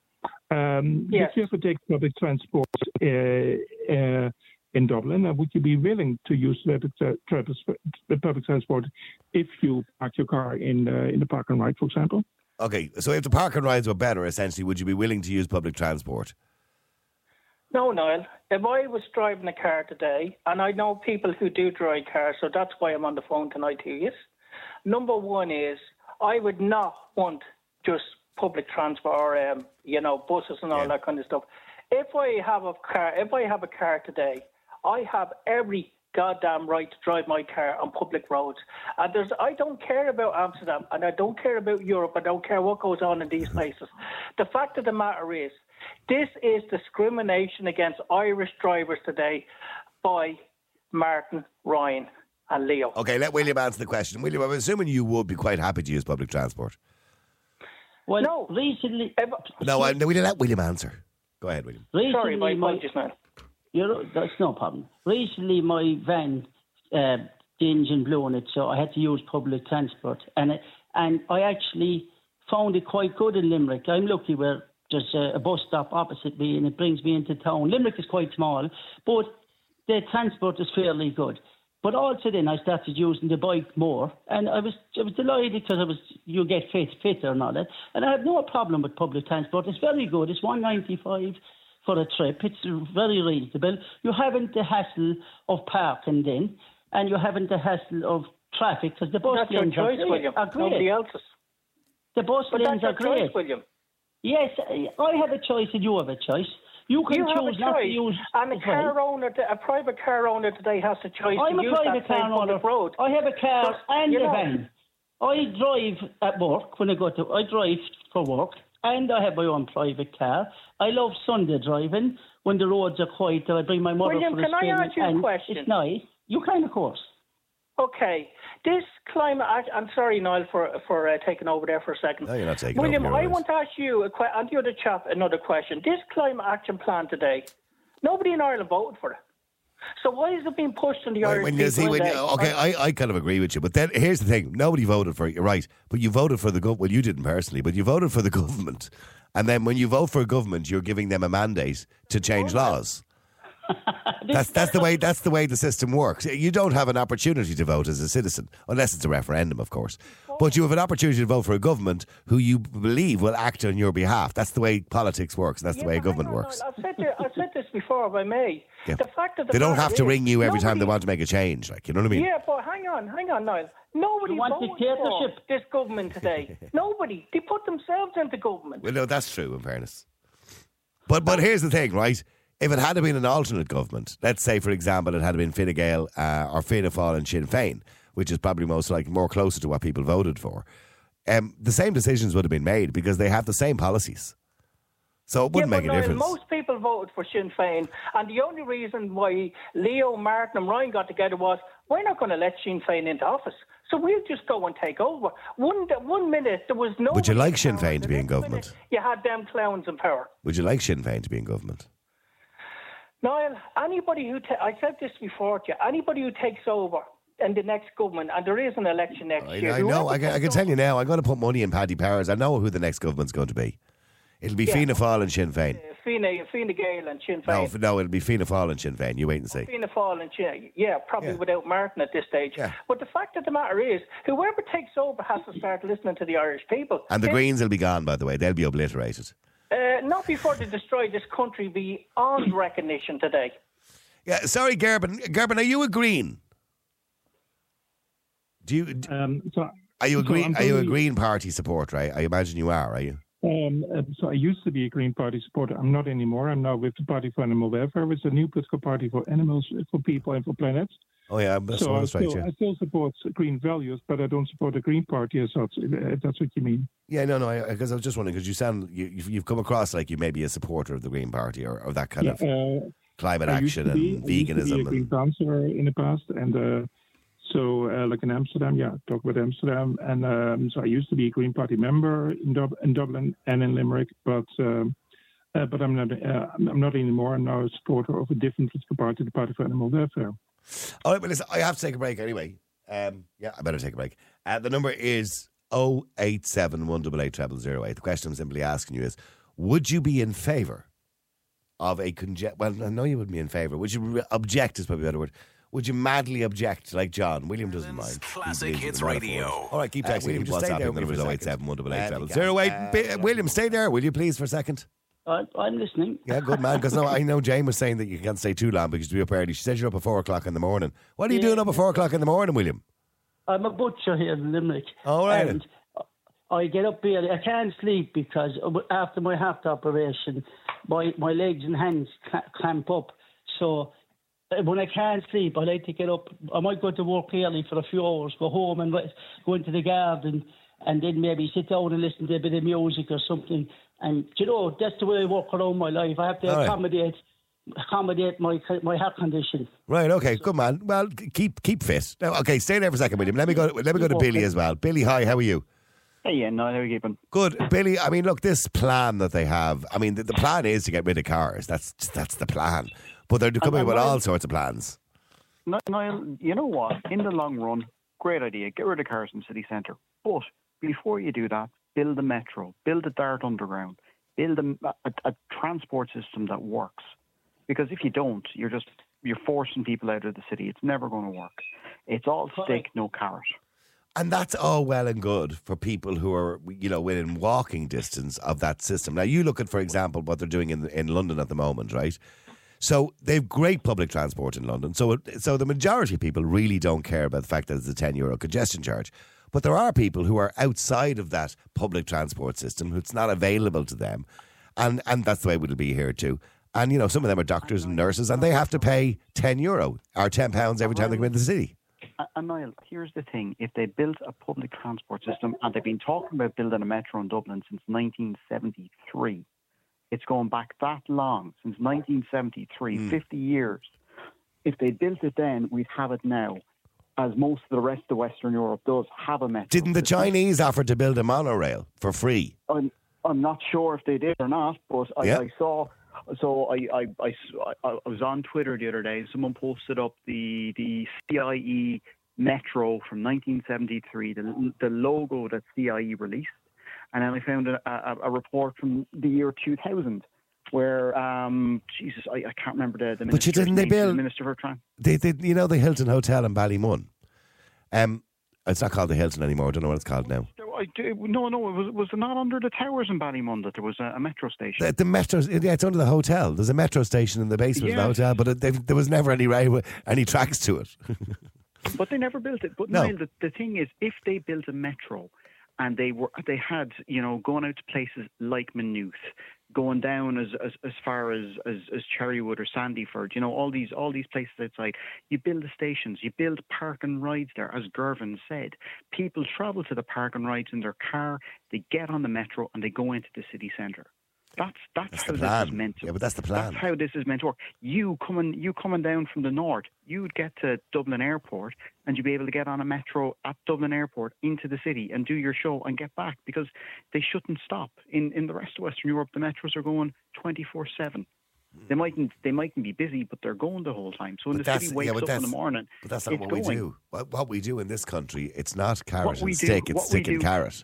Speaker 6: Um,
Speaker 5: Yes.
Speaker 6: If you ever take public transport uh, uh, in Dublin, uh, would you be willing to use public, tra- tra- the public transport if you park your car in uh, in the park and ride, for example?
Speaker 3: Okay, so if the park and rides were better, essentially, would you be willing to use public transport?
Speaker 5: No, Niall. If I was driving a car today, and I know people who do drive cars, so that's why I'm on the phone tonight to you. Number one is I would not want just public transport or um, you know buses and all
Speaker 3: Yeah.
Speaker 5: that kind of stuff. If I have a car, if I have a car today, I have every goddamn right to drive my car on public roads. And there's, I don't care about Amsterdam, and I don't care about Europe. I don't care what goes on in these places. The fact of the matter is, this is discrimination against Irish drivers today by Martin, Ryan, and Leo.
Speaker 3: Okay, let William answer the question. William, I'm assuming you would be quite happy to use public transport.
Speaker 4: Well,
Speaker 5: No.
Speaker 4: recently,
Speaker 5: If-
Speaker 3: No, I, no, we didn't let William answer. Go ahead, William.
Speaker 4: recently
Speaker 5: sorry, my
Speaker 4: my,
Speaker 5: apologies, man.
Speaker 4: you know, that's no problem. Recently, my van, uh, the engine blew on it, so I had to use public transport, and it, and I actually found it quite good in Limerick. I'm lucky where there's a, a bus stop opposite me, and it brings me into town. Limerick is quite small, but the transport is fairly good. But also then I started using the bike more, and I was I was delighted because I was you get fit fitter and all that, and I have no problem with public transport. It's very good. It's one ninety five for a trip. It's very reasonable. You haven't the hassle of parking then, and you haven't the hassle of traffic because the bus
Speaker 5: That's your
Speaker 4: lanes are
Speaker 5: choice,
Speaker 4: great.
Speaker 5: William.
Speaker 4: Are great.
Speaker 5: Nobody else's.
Speaker 4: The bus
Speaker 5: But
Speaker 4: lanes
Speaker 5: that's
Speaker 4: are
Speaker 5: your
Speaker 4: great.
Speaker 5: choice, William.
Speaker 4: Yes, I have a choice, and you have a choice. You can
Speaker 5: You have a
Speaker 4: choose not to use.
Speaker 5: and a car owner, a private car owner today has the choice
Speaker 4: I'm
Speaker 5: to
Speaker 4: a private car owner.
Speaker 5: road.
Speaker 4: I have a car
Speaker 5: So,
Speaker 4: and a
Speaker 5: know-
Speaker 4: van. I drive at work when I go to. I drive for work, and I have my own private car. I love Sunday driving when the roads are quiet. I bring my mother
Speaker 5: William,
Speaker 4: for a
Speaker 5: can I ask you a question?
Speaker 4: It's nice. You can, of course.
Speaker 5: Okay, this climate. act- I'm sorry, Niall, for for uh, taking over there for a second.
Speaker 3: No, you're not taking
Speaker 5: William,
Speaker 3: over.
Speaker 5: I want to ask you a que- and the other chap another question. This climate action plan today, nobody in Ireland voted for it. So why is it being pushed on the Irish
Speaker 3: when you see, when you, okay, I, I kind of agree with you, but then here's the thing: nobody voted for it. You're right, but you voted for the gov. Well, you didn't personally, but you voted for the government, and then when you vote for a government, you're giving them a mandate to change laws. That's that's the way that's the way the system works. You don't have an opportunity to vote as a citizen unless it's a referendum, of course. But you have an opportunity to vote for a government who you believe will act on your behalf. That's the way politics works. That's the way a government
Speaker 5: on,
Speaker 3: works.
Speaker 5: Niall, I've said, this, I've said this before, if I may.
Speaker 3: Yeah.
Speaker 5: The fact of the
Speaker 3: They don't have to
Speaker 5: is,
Speaker 3: ring you every time they want to make a change. Like you know what I mean?
Speaker 5: Yeah, but hang on, hang on, Niall. Nobody
Speaker 4: You want
Speaker 5: voted for
Speaker 4: dictatorship?
Speaker 5: this government today. Nobody. They put themselves into government.
Speaker 3: Well, no, that's true. In fairness, but but here's the thing, right? If it had been an alternate government, let's say, for example, it had been Fine Gael uh, or Fianna Fáil and Sinn Féin, which is probably most like more closer to what people voted for, um, the same decisions would have been made because they have the same policies. So it wouldn't
Speaker 5: yeah,
Speaker 3: make a
Speaker 5: Niall,
Speaker 3: difference.
Speaker 5: most people voted for Sinn Féin, and the only reason why Leo, Martin, and Ryan got together was we're not going to let Sinn Féin into office, so we'll just go and take over. One one minute there was no.
Speaker 3: Would you like Sinn Féin to be in government?
Speaker 5: You had them clowns in power.
Speaker 3: Would you like Sinn Féin to be in government?
Speaker 5: Niall, anybody who ta- I said this before to you, anybody who takes over in the next government, and there is an election next
Speaker 3: I,
Speaker 5: year.
Speaker 3: I know. I can, I can tell you now. I'm going to put money in Paddy Powers. I know who the next government's going to be. It'll be
Speaker 5: Yeah.
Speaker 3: Fianna Fáil and Sinn Féin.
Speaker 5: Uh, Fine, Fine Gael and Sinn
Speaker 3: No,
Speaker 5: Féin.
Speaker 3: f- no, it'll be Fianna Fáil and Sinn Féin. You wait and see.
Speaker 5: Fianna Fáil and Sinn, yeah, probably
Speaker 3: Yeah.
Speaker 5: without Martin at this stage.
Speaker 3: Yeah.
Speaker 5: But the fact of the matter is, whoever takes over has to start listening to the Irish people.
Speaker 3: And the Greens will be gone, by the way. They'll be obliterated.
Speaker 5: Uh, not before they destroy this country beyond recognition today.
Speaker 3: Yeah, sorry, Gerben. Gerben, are you a Green? Do you d-
Speaker 6: Um, so,
Speaker 3: are you a
Speaker 6: so
Speaker 3: Green? Are you a Green Party supporter? I, I imagine you are. Are you?
Speaker 6: Um, uh, so I used to be a Green Party supporter. I'm not anymore. I'm now with the Party for Animal Welfare, which is a new political party for animals, for people, and for planets.
Speaker 3: Oh yeah, that's,
Speaker 6: so I
Speaker 3: that's right.
Speaker 6: still,
Speaker 3: Yeah.
Speaker 6: I still support Green values, but I don't support the Green Party as such. If that's what you mean.
Speaker 3: Yeah, no, no. Because I, was just wondering because you sound you, you've, come across like you may be a supporter of the Green Party or, or that kind
Speaker 6: yeah,
Speaker 3: of
Speaker 6: uh,
Speaker 3: climate
Speaker 6: I
Speaker 3: action
Speaker 6: to be-
Speaker 3: and
Speaker 6: I used to be
Speaker 3: veganism.
Speaker 6: a Green
Speaker 3: And,
Speaker 6: councillor in the past, and uh, so uh, like in Amsterdam, yeah, talk about Amsterdam, and um, so I used to be a Green Party member in, Dub- in Dublin and in Limerick, but. Um, uh, but I'm not. Uh, I'm not anymore. I'm now a supporter of a different political party, the Party for Animal Welfare.
Speaker 3: all right, but listen, I have to take a break anyway. Um, yeah, I better take a break. Uh, the number is 087 188 0008. The question I'm simply asking you is Would you be in favour of a conge- Well, I know you would be in favour. Would you object, is probably a better word. Would you madly object like John? William doesn't mind.
Speaker 1: Classic Hits. Radio.
Speaker 3: All right, keep
Speaker 7: Uh,
Speaker 3: texting.
Speaker 7: William,
Speaker 3: keep
Speaker 7: just stay
Speaker 3: WhatsApping.
Speaker 7: there
Speaker 3: The number is
Speaker 7: a
Speaker 3: 087 188
Speaker 7: Uh,
Speaker 3: 0008.
Speaker 7: uh,
Speaker 3: William, stay there, will you please, for a second?
Speaker 4: I, I'm listening.
Speaker 3: Yeah, good man. Because no, I know Jane was saying that you can't stay too long because you'll be up early. She said you're up at four o'clock in the morning. What are you
Speaker 4: Yeah.
Speaker 3: doing up at four o'clock in the morning, William?
Speaker 4: I'm a butcher here in Limerick.
Speaker 3: All right.
Speaker 4: And I get up early. I can't sleep because after my heart operation, my, my legs and hands cla- clamp up. So uh, Uh, when I can't sleep, I like to get up. I might go to work early for a few hours, go home and go into the garden, and then maybe sit down and listen to a bit of music or something. And you know, that's the way I work around my life. I have to
Speaker 3: All right.
Speaker 4: accommodate accommodate my my heart condition.
Speaker 3: Right. Okay. Good man. Well, keep keep fit. Now, okay, stay there for a second, William. Let me go. Let me go to Billy as well. Billy, hi. How are you?
Speaker 8: Hey, yeah, no, how are you keeping?
Speaker 3: Good, Billy. I mean, look, this plan that they have. I mean, the, the plan is to get rid of cars. That's that's the plan. But they're coming
Speaker 8: and
Speaker 3: with
Speaker 8: while-
Speaker 3: all sorts of plans.
Speaker 8: No, Niall, you know what? In the long run, great idea. Get rid of cars in city centre. But before you do that, build a metro, build a DART Underground, build a, a, a transport system that works. Because if you don't, you're just you're forcing people out of the city. It's never going to work. It's all stick, no carrot.
Speaker 3: And that's all well and good for people who are, you know, within walking distance of that system. Now, you look at, for example, what they're doing in in London at the moment, right? So they've great public transport in London. So, so the majority of people really don't care about the fact that it's a ten euro congestion charge. But there are people who are outside of that public transport system, it's not available to them, and and that's the way it'll be here too. And you know, some of them are doctors and nurses, and they have to pay ten euro or ten pounds every time they come into the city.
Speaker 8: And Niall, here's the thing: if they built a public transport system, and they've been talking about building a metro in Dublin since 1973, it's going back that long since 1973,
Speaker 3: Hmm.
Speaker 8: 50 years. If they built it then, we'd have it now, as most of the rest of Western Europe does have a metro.
Speaker 3: Didn't the. Chinese offer to build a monorail for free?
Speaker 8: I'm, I'm not sure if they did or not, but I,
Speaker 3: Yeah.
Speaker 8: I saw. So I, I, I, I was on Twitter the other day. And someone posted up the the CIE Metro from 1973, the the logo that CIE released, and then I found a, a, a report from the year 2000 where um Jesus I, I can't remember the, the
Speaker 3: But you didn't they
Speaker 8: name, the minister for Tran.
Speaker 3: They, they, you know, the Hilton Hotel in Ballymun. Um, it's not called the Hilton anymore. I don't know what it's called now.
Speaker 8: No, no, it was was not under the towers in Ballymun that there was a, a metro station?
Speaker 3: The, the metro, yeah, it's under the hotel. There's a metro station in the basement of the hotel, but it, there was never any railway, any tracks to it.
Speaker 8: But they never built it. But
Speaker 3: No.
Speaker 8: Niall, the, the thing is, if they built a metro and they were they had you know going out to places like Maynooth, going down as as, as far as, as as Cherrywood or Sandyford, you know all these all these places outside. You build the stations, you build park and rides there, as Gerben said. People travel to the park and rides in their car. They get on the metro and they go into the city centre. That's that's,
Speaker 3: That's
Speaker 8: how this is meant to.
Speaker 3: Yeah, but that's the plan.
Speaker 8: That's how this is meant to work. You coming, you coming down from the north, you'd get to Dublin Airport, and you'd be able to get on a metro at Dublin Airport into the city and do your show and get back because they shouldn't stop. In in the rest of Western Europe, the metros are going twenty four seven. They hmm. mightn't they mightn't be busy, but they're going the whole time. So when
Speaker 3: But
Speaker 8: the city wakes
Speaker 3: but
Speaker 8: up in the morning,
Speaker 3: But that's not
Speaker 8: it's
Speaker 3: what
Speaker 8: going.
Speaker 3: we do. What, what we do in this country, it's not carrot
Speaker 8: What
Speaker 3: and
Speaker 8: do-
Speaker 3: stick, it's stick and
Speaker 8: do-
Speaker 3: carrot.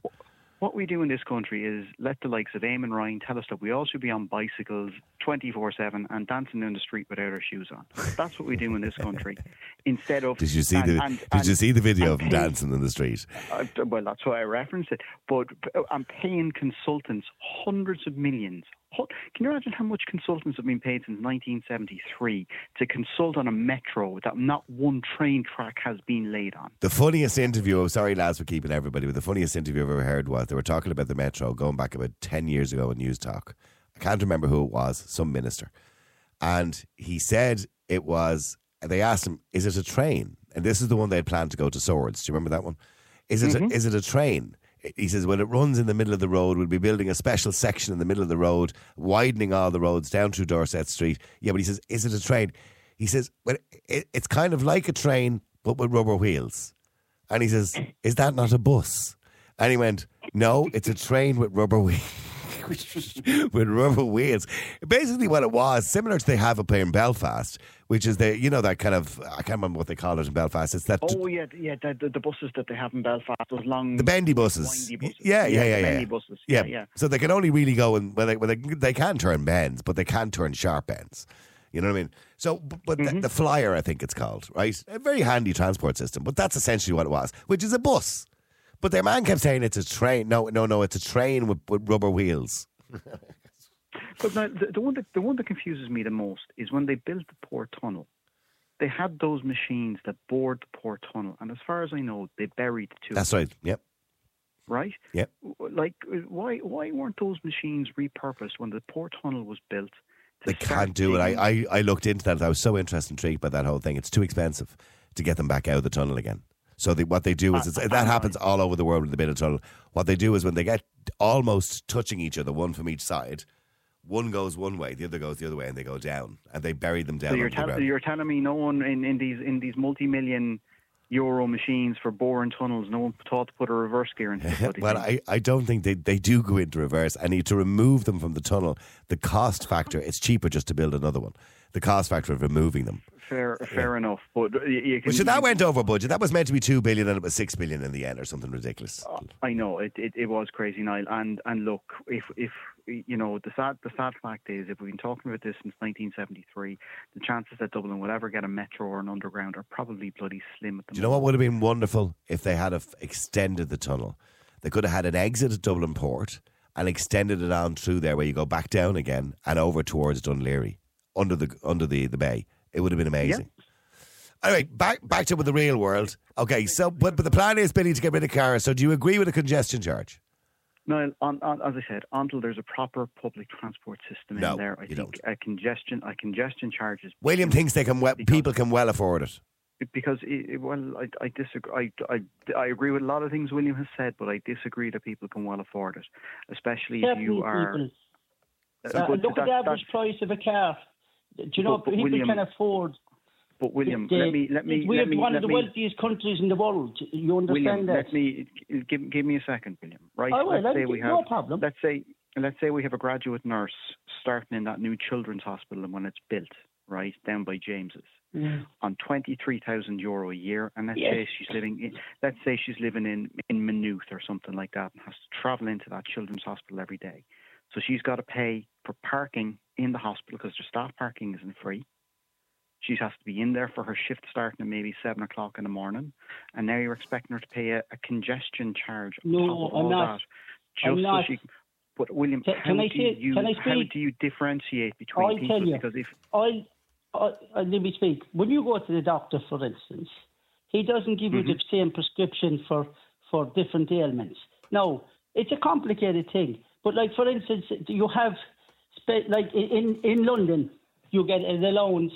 Speaker 8: What we do in this country is let the likes of Eamon Ryan tell us that we all should be on bicycles 24 7 and dancing in the street without our shoes on. That's what we do in this country. Instead of.
Speaker 3: Did you see
Speaker 8: and-
Speaker 3: the
Speaker 8: and-
Speaker 3: Did
Speaker 8: and-
Speaker 3: you see the video of dancing in the street?
Speaker 8: uh, well, that's why I referenced it. But I'm paying consultants hundreds of millions. Hu- Can you imagine how much consultants have been paid since 1973 to consult on a metro that not one train track has been laid on?
Speaker 3: The funniest interview, oh, sorry lads for keeping everybody, but the funniest interview I've ever heard was they were talking about the Metro going back about 10 years ago in Newstalk. I can't remember who it was, some minister. And he said it was, they asked him, is it a train? And this is the one they had planned to go to Swords. Do you remember that one? Is it, a, mm-hmm. is it a train? He says, when it runs in the middle of the road, we'll be building a special section in the middle of the road, widening all the roads down through Dorset Street. Yeah, but he says, is it a train? He says, well, it, it's kind of like a train, but with rubber wheels. And he says, Is that not a bus? And he went, No, it's a train with rubber wheels. with rubber wheels. Basically, what it was, similar to they have up here in Belfast, which is the, you know, that kind of, I can't remember what they call it in Belfast. It's that,
Speaker 8: Oh, yeah, yeah, the, the, the buses that they have in Belfast, those long.
Speaker 3: the bendy buses.
Speaker 8: buses.
Speaker 3: Yeah, yeah, yeah,
Speaker 8: the
Speaker 3: yeah.
Speaker 8: bendy buses.
Speaker 3: Yeah.
Speaker 8: Yeah, yeah.
Speaker 3: So they can only really go in, well, they, well, they, they can turn bends, but they can't turn sharp bends. You know what I mean? So, but
Speaker 8: Mm-hmm.
Speaker 3: the, the flyer, I think it's called, right? A very handy transport system, but that's essentially what it was, which is a bus. But their man kept saying it's a train. No, no, no, it's a train with, with rubber wheels.
Speaker 8: But now, the, the one that the one that confuses me the most is when they built the port tunnel. They had those machines that bored the port tunnel, and as far as I know, they buried the two.
Speaker 3: That's right. Yep.
Speaker 8: right.
Speaker 3: Yep.
Speaker 8: Like, uh, why why weren't those machines repurposed when the port tunnel was built?
Speaker 3: They can't do it. I, I, I looked into that. I was so interested, intrigued by that whole thing. It's too expensive to get them back out of the tunnel again. So they, what they do is, it's, that happens all over the world with the of tunnel. What they do is when they get almost touching each other, one from each side, one goes one way, the other goes the other way, and they go down, and they bury them down
Speaker 8: So you're, tell, you're telling me no one in, in these in these multi-million euro machines for boring tunnels, no one thought to put a reverse gear into bloody
Speaker 3: Well. I, I don't think they, they do go into reverse. I need to remove them from the tunnel. The cost factor, it's cheaper just to build another one. The cost factor of removing them.
Speaker 8: fair fair enough, but uh, you, you can,
Speaker 3: Which that went over budget. That was meant to be two billion and it was six billion in the end or something ridiculous.
Speaker 8: Uh, I know it, it, it was crazy, Niall. And and look, if if you know the sad the sad fact is, if we've been talking about this since 1973, the chances that Dublin would ever get a metro or an underground are probably bloody slim at the
Speaker 3: Do you know what would have been wonderful if they had have extended the tunnel? They could have had an exit at Dublin Port and extended it on through there where you go back down again and over towards Dún Laoghaire under the under the, the bay. It would have been amazing. Anyway, back back to with the real world. Okay, so but but the plan is Billy to get rid of cars. So do you agree with a congestion charge?
Speaker 8: No, on, on, as I said, until there's a proper public transport system
Speaker 3: No,
Speaker 8: in there, I
Speaker 3: you
Speaker 8: think a congestion a congestion charge is
Speaker 3: William thinks they can well, people can well afford it.
Speaker 8: because it, it- well, I, I disagree. I, I, I agree with a lot of things William has said, but I disagree that people can well afford it, especially if you are. Uh, but
Speaker 4: look at the average price of a car. Do you know
Speaker 8: But- but
Speaker 4: people
Speaker 8: William,
Speaker 4: can afford?
Speaker 8: But William,
Speaker 4: the-
Speaker 8: let me let me
Speaker 4: We're
Speaker 8: let me
Speaker 4: one of the
Speaker 8: me,
Speaker 4: wealthiest countries in the world. You understand
Speaker 8: William,
Speaker 4: that?
Speaker 8: let me give give me a second, William. Right?
Speaker 4: I will,
Speaker 8: let's say we have
Speaker 4: no problem.
Speaker 8: let's say let's say we have a graduate nurse starting in that new children's hospital and when it's built, right down by James's,
Speaker 4: Mm.
Speaker 8: on twenty three thousand euro a year, and let's
Speaker 4: Yes.
Speaker 8: say she's living in let's say she's living in in Maynooth or something like that, and has to travel into that children's hospital every day. So she's got to pay for parking in the hospital because their staff parking isn't free. She has to be in there for her shift starting at maybe seven o'clock in the morning, and now you're expecting her to pay a, a congestion charge on
Speaker 4: No,
Speaker 8: top of
Speaker 4: I'm
Speaker 8: all
Speaker 4: not.
Speaker 8: that, just
Speaker 4: I'm
Speaker 8: so
Speaker 4: not.
Speaker 8: she. But William,
Speaker 4: Can-
Speaker 8: how do
Speaker 4: say-
Speaker 8: you
Speaker 4: can I
Speaker 8: how do you differentiate between
Speaker 4: I'll
Speaker 8: people?
Speaker 4: you.
Speaker 8: Because if
Speaker 4: I, I, let me speak. When you go to the doctor, for instance, he doesn't give you the mm-hmm. same prescription for, for different ailments. No, it's a complicated thing. But like, for instance, you have, like in, in London, you get an allowance,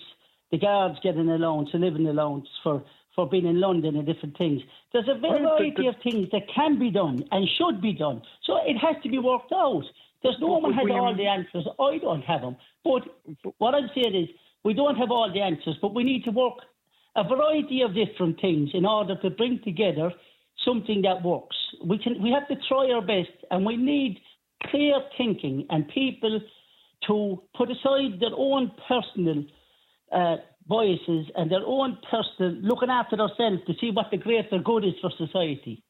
Speaker 4: the guards get an allowance, a living allowance for, for being in London and different things. There's a
Speaker 8: Well, the-
Speaker 4: variety
Speaker 8: the-
Speaker 4: of things that can be done and should be done. So it has to be worked out. There's no one has all the answers. I don't have them. But what I'm saying is, we don't have all the answers, but we need to work a variety of different things in order to bring together something that works. We can we have to try our best, and we need clear thinking and people to put aside their own personal uh, biases and their own personal looking after themselves to see what the greater good is for society.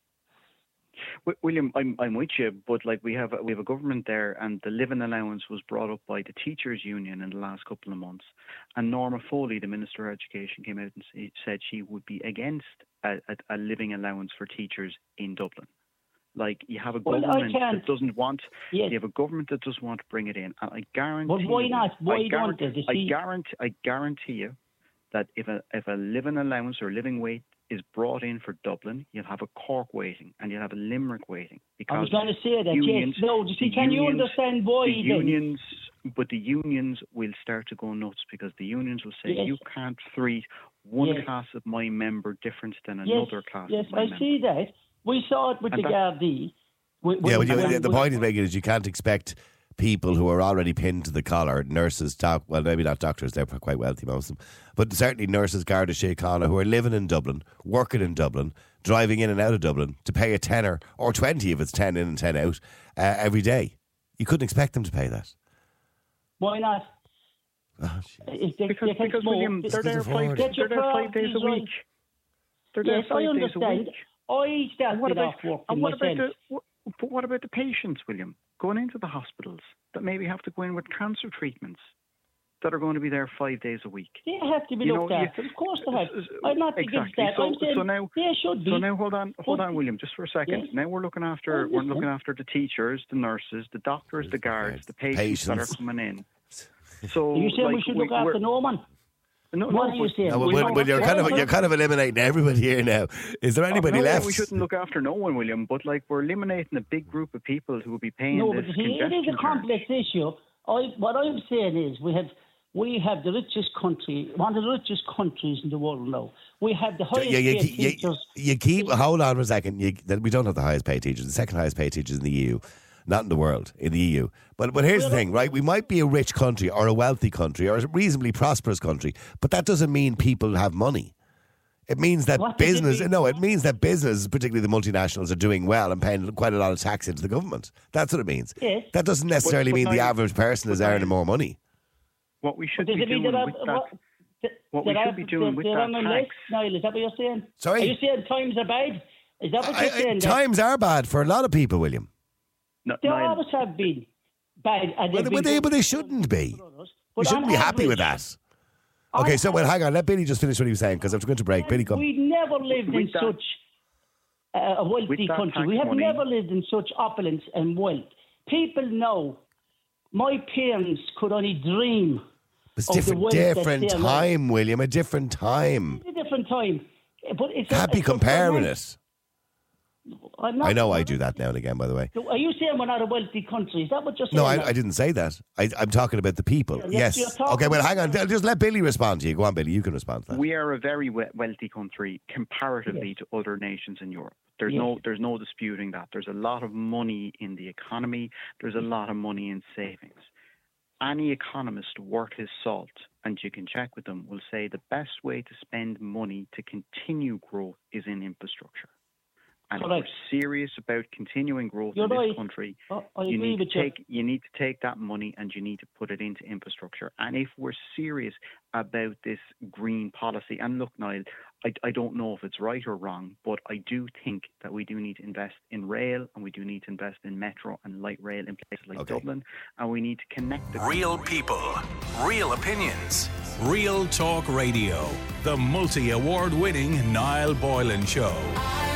Speaker 8: William, I'm I'm with you, but like we have we have a government there, and the living allowance was brought up by the teachers' union in the last couple of months, and Norma Foley, the Minister of Education, came out and said she would be against a, a, a living allowance for teachers in Dublin. Like you have a
Speaker 4: Well,
Speaker 8: government that doesn't want,
Speaker 4: Yes.
Speaker 8: you have a government that doesn't want to bring it in. And I guarantee.
Speaker 4: But why
Speaker 8: you-
Speaker 4: not? Why
Speaker 8: I
Speaker 4: don't
Speaker 8: guarantee? I guarantee, I guarantee you that if a if a living allowance or living wage is brought in for Dublin, you'll have a Cork waiting and you'll have a Limerick waiting because
Speaker 4: I was going to say that.
Speaker 8: unions,
Speaker 4: yes. No. See, can you understand why?
Speaker 8: the
Speaker 4: then?
Speaker 8: unions, but the unions will start to go nuts because the unions will say
Speaker 4: Yes.
Speaker 8: you can't treat one
Speaker 4: Yes.
Speaker 8: class of my member different than another class
Speaker 4: yes,
Speaker 8: of my
Speaker 4: I
Speaker 8: member.
Speaker 4: see that. We saw it with
Speaker 8: And
Speaker 4: the
Speaker 8: that-
Speaker 4: Gardaí. We-
Speaker 3: Yeah,
Speaker 4: we-
Speaker 3: but you,
Speaker 4: when-
Speaker 3: the point he's making is you can't expect people who are already pinned to the collar, nurses, doc, well, maybe not doctors, they're quite wealthy, most of them, but certainly nurses, Garda Síochána, who are living in Dublin, working in Dublin, driving in and out of Dublin to pay a tenner or 20 if it's 10 in and 10 out uh, every day. You couldn't expect them to pay that.
Speaker 4: Why not?
Speaker 3: Oh,
Speaker 4: they,
Speaker 8: Because,
Speaker 4: they can
Speaker 8: because
Speaker 4: smoke,
Speaker 8: William,
Speaker 4: they-
Speaker 8: they're there
Speaker 3: Get
Speaker 8: five,
Speaker 4: your
Speaker 8: they're there five days a week. They're there
Speaker 4: Yes, I
Speaker 8: five days a
Speaker 4: understand.
Speaker 8: week.
Speaker 4: I
Speaker 8: And
Speaker 4: started
Speaker 8: what about,
Speaker 4: off working
Speaker 8: and what about the, what, but what about the patients, William, going into the hospitals that maybe have to go in with cancer treatments that are going to be there five days a week?
Speaker 4: They have to be
Speaker 8: You know,
Speaker 4: looked
Speaker 8: you-
Speaker 4: Of course they have.
Speaker 8: s- s-
Speaker 4: I'm not against
Speaker 8: exactly.
Speaker 4: that.
Speaker 8: So-
Speaker 4: I'm saying
Speaker 8: so now-
Speaker 4: they should be.
Speaker 8: So now hold on, hold on, William, just for a second.
Speaker 4: Yes.
Speaker 8: Now we're looking after
Speaker 4: Oh,
Speaker 8: we're
Speaker 4: listen.
Speaker 8: looking after the teachers, the nurses, the doctors, the guards, the patients, that are coming in. So
Speaker 4: Are you saying we
Speaker 8: like,
Speaker 4: should look
Speaker 8: we're-
Speaker 4: after no one?
Speaker 8: No,
Speaker 4: What
Speaker 8: no,
Speaker 4: are you saying?
Speaker 3: No,
Speaker 4: We
Speaker 3: but,
Speaker 4: don't
Speaker 3: you're kind of you're kind of eliminating everybody here now. Is there anybody
Speaker 8: Oh, no,
Speaker 3: left?
Speaker 8: We shouldn't look after no one, William. But like we're eliminating a big group of people who will be paying
Speaker 4: No,
Speaker 8: this
Speaker 4: but you see, it is a complex issue. I, what I'm saying is we have we have the richest country, one of the richest countries in the world now. We have the highest
Speaker 3: you, you,
Speaker 4: paid
Speaker 3: you,
Speaker 4: teachers.
Speaker 3: you keep hold on for a second. You, we don't have the highest paid teachers. The second highest paid teachers in the EU, not in the world, in the EU. But but here's the thing, right? We might be a rich country or a wealthy country or a reasonably prosperous country, but that doesn't mean people have money. It means that
Speaker 4: What does it
Speaker 3: business,
Speaker 4: mean?
Speaker 3: no, it means that business, particularly the multinationals, are doing well and paying quite a lot of tax into the government. That's what it means.
Speaker 4: Yes.
Speaker 3: That doesn't necessarily
Speaker 8: but
Speaker 3: mean the average person is earning more money.
Speaker 8: What we should
Speaker 4: Does
Speaker 8: be doing with that.
Speaker 4: what, that,
Speaker 8: what we should be doing with that
Speaker 4: on a less,
Speaker 8: tax-
Speaker 4: Niall, is that what you're saying?
Speaker 3: Sorry?
Speaker 4: Are you saying times are bad? Is that what
Speaker 3: I-
Speaker 4: you're
Speaker 3: I-
Speaker 4: saying? that
Speaker 3: times are bad for a lot of people, William.
Speaker 8: No,
Speaker 4: they
Speaker 8: Niall,
Speaker 4: always have been bad. And
Speaker 3: But,
Speaker 4: they've
Speaker 3: but
Speaker 4: been
Speaker 3: they, but they shouldn't be.
Speaker 4: for.
Speaker 3: We shouldn't
Speaker 4: on
Speaker 3: be happy with
Speaker 4: average-
Speaker 3: that. Okay, so well, hang on. Let Billy just finish what he was saying because I'm going to break. Billy, come.
Speaker 4: We never lived in
Speaker 8: that-
Speaker 4: such uh, a wealthy country. We have
Speaker 8: money-
Speaker 4: never lived in such opulence and wealth. People know. My parents could only dream.
Speaker 3: It's
Speaker 4: of
Speaker 3: different,
Speaker 4: wealth
Speaker 3: different
Speaker 4: there now.
Speaker 3: time, William. A different time.
Speaker 4: It's a different time. But it's a-
Speaker 3: Can't be
Speaker 4: it's
Speaker 3: comparing
Speaker 4: finance-
Speaker 3: it.
Speaker 4: Uh, I'm not-
Speaker 3: I know I do that now and again. By the way,
Speaker 4: So Are you saying we're not a wealthy country? Is that what you're saying?
Speaker 3: no, I. I didn't say that. I, I'm talking about the people.
Speaker 4: Yeah,
Speaker 3: yes.
Speaker 4: you're
Speaker 3: Okay. Well, hang on. Just let Billy respond to you. Go on, Billy. You can respond to that.
Speaker 8: we are a very wealthy country comparatively to other nations in Europe. There's
Speaker 4: Yes.
Speaker 8: no there's no disputing that. There's a lot of money in the economy. There's a lot of money in savings. Any economist worth his salt, and you can check with them, will say the best way to spend money to continue growth is in infrastructure. And
Speaker 4: Correct.
Speaker 8: if we're serious about continuing growth
Speaker 4: You're
Speaker 8: in this
Speaker 4: right.
Speaker 8: country,
Speaker 4: Oh, I
Speaker 8: you
Speaker 4: agree
Speaker 8: need to
Speaker 4: with you.
Speaker 8: take you need to take that money and you need to put it into infrastructure. And if we're serious about this green policy, and look, Niall, I, I don't know if it's right or wrong, but I do think that we do need to invest in rail and we do need to invest in metro and light rail in places like
Speaker 3: Okay.
Speaker 8: Dublin, and we need to connect the
Speaker 1: Real people, real opinions, real talk radio. The multi award winning Niall Boylan Show.
Speaker 2: I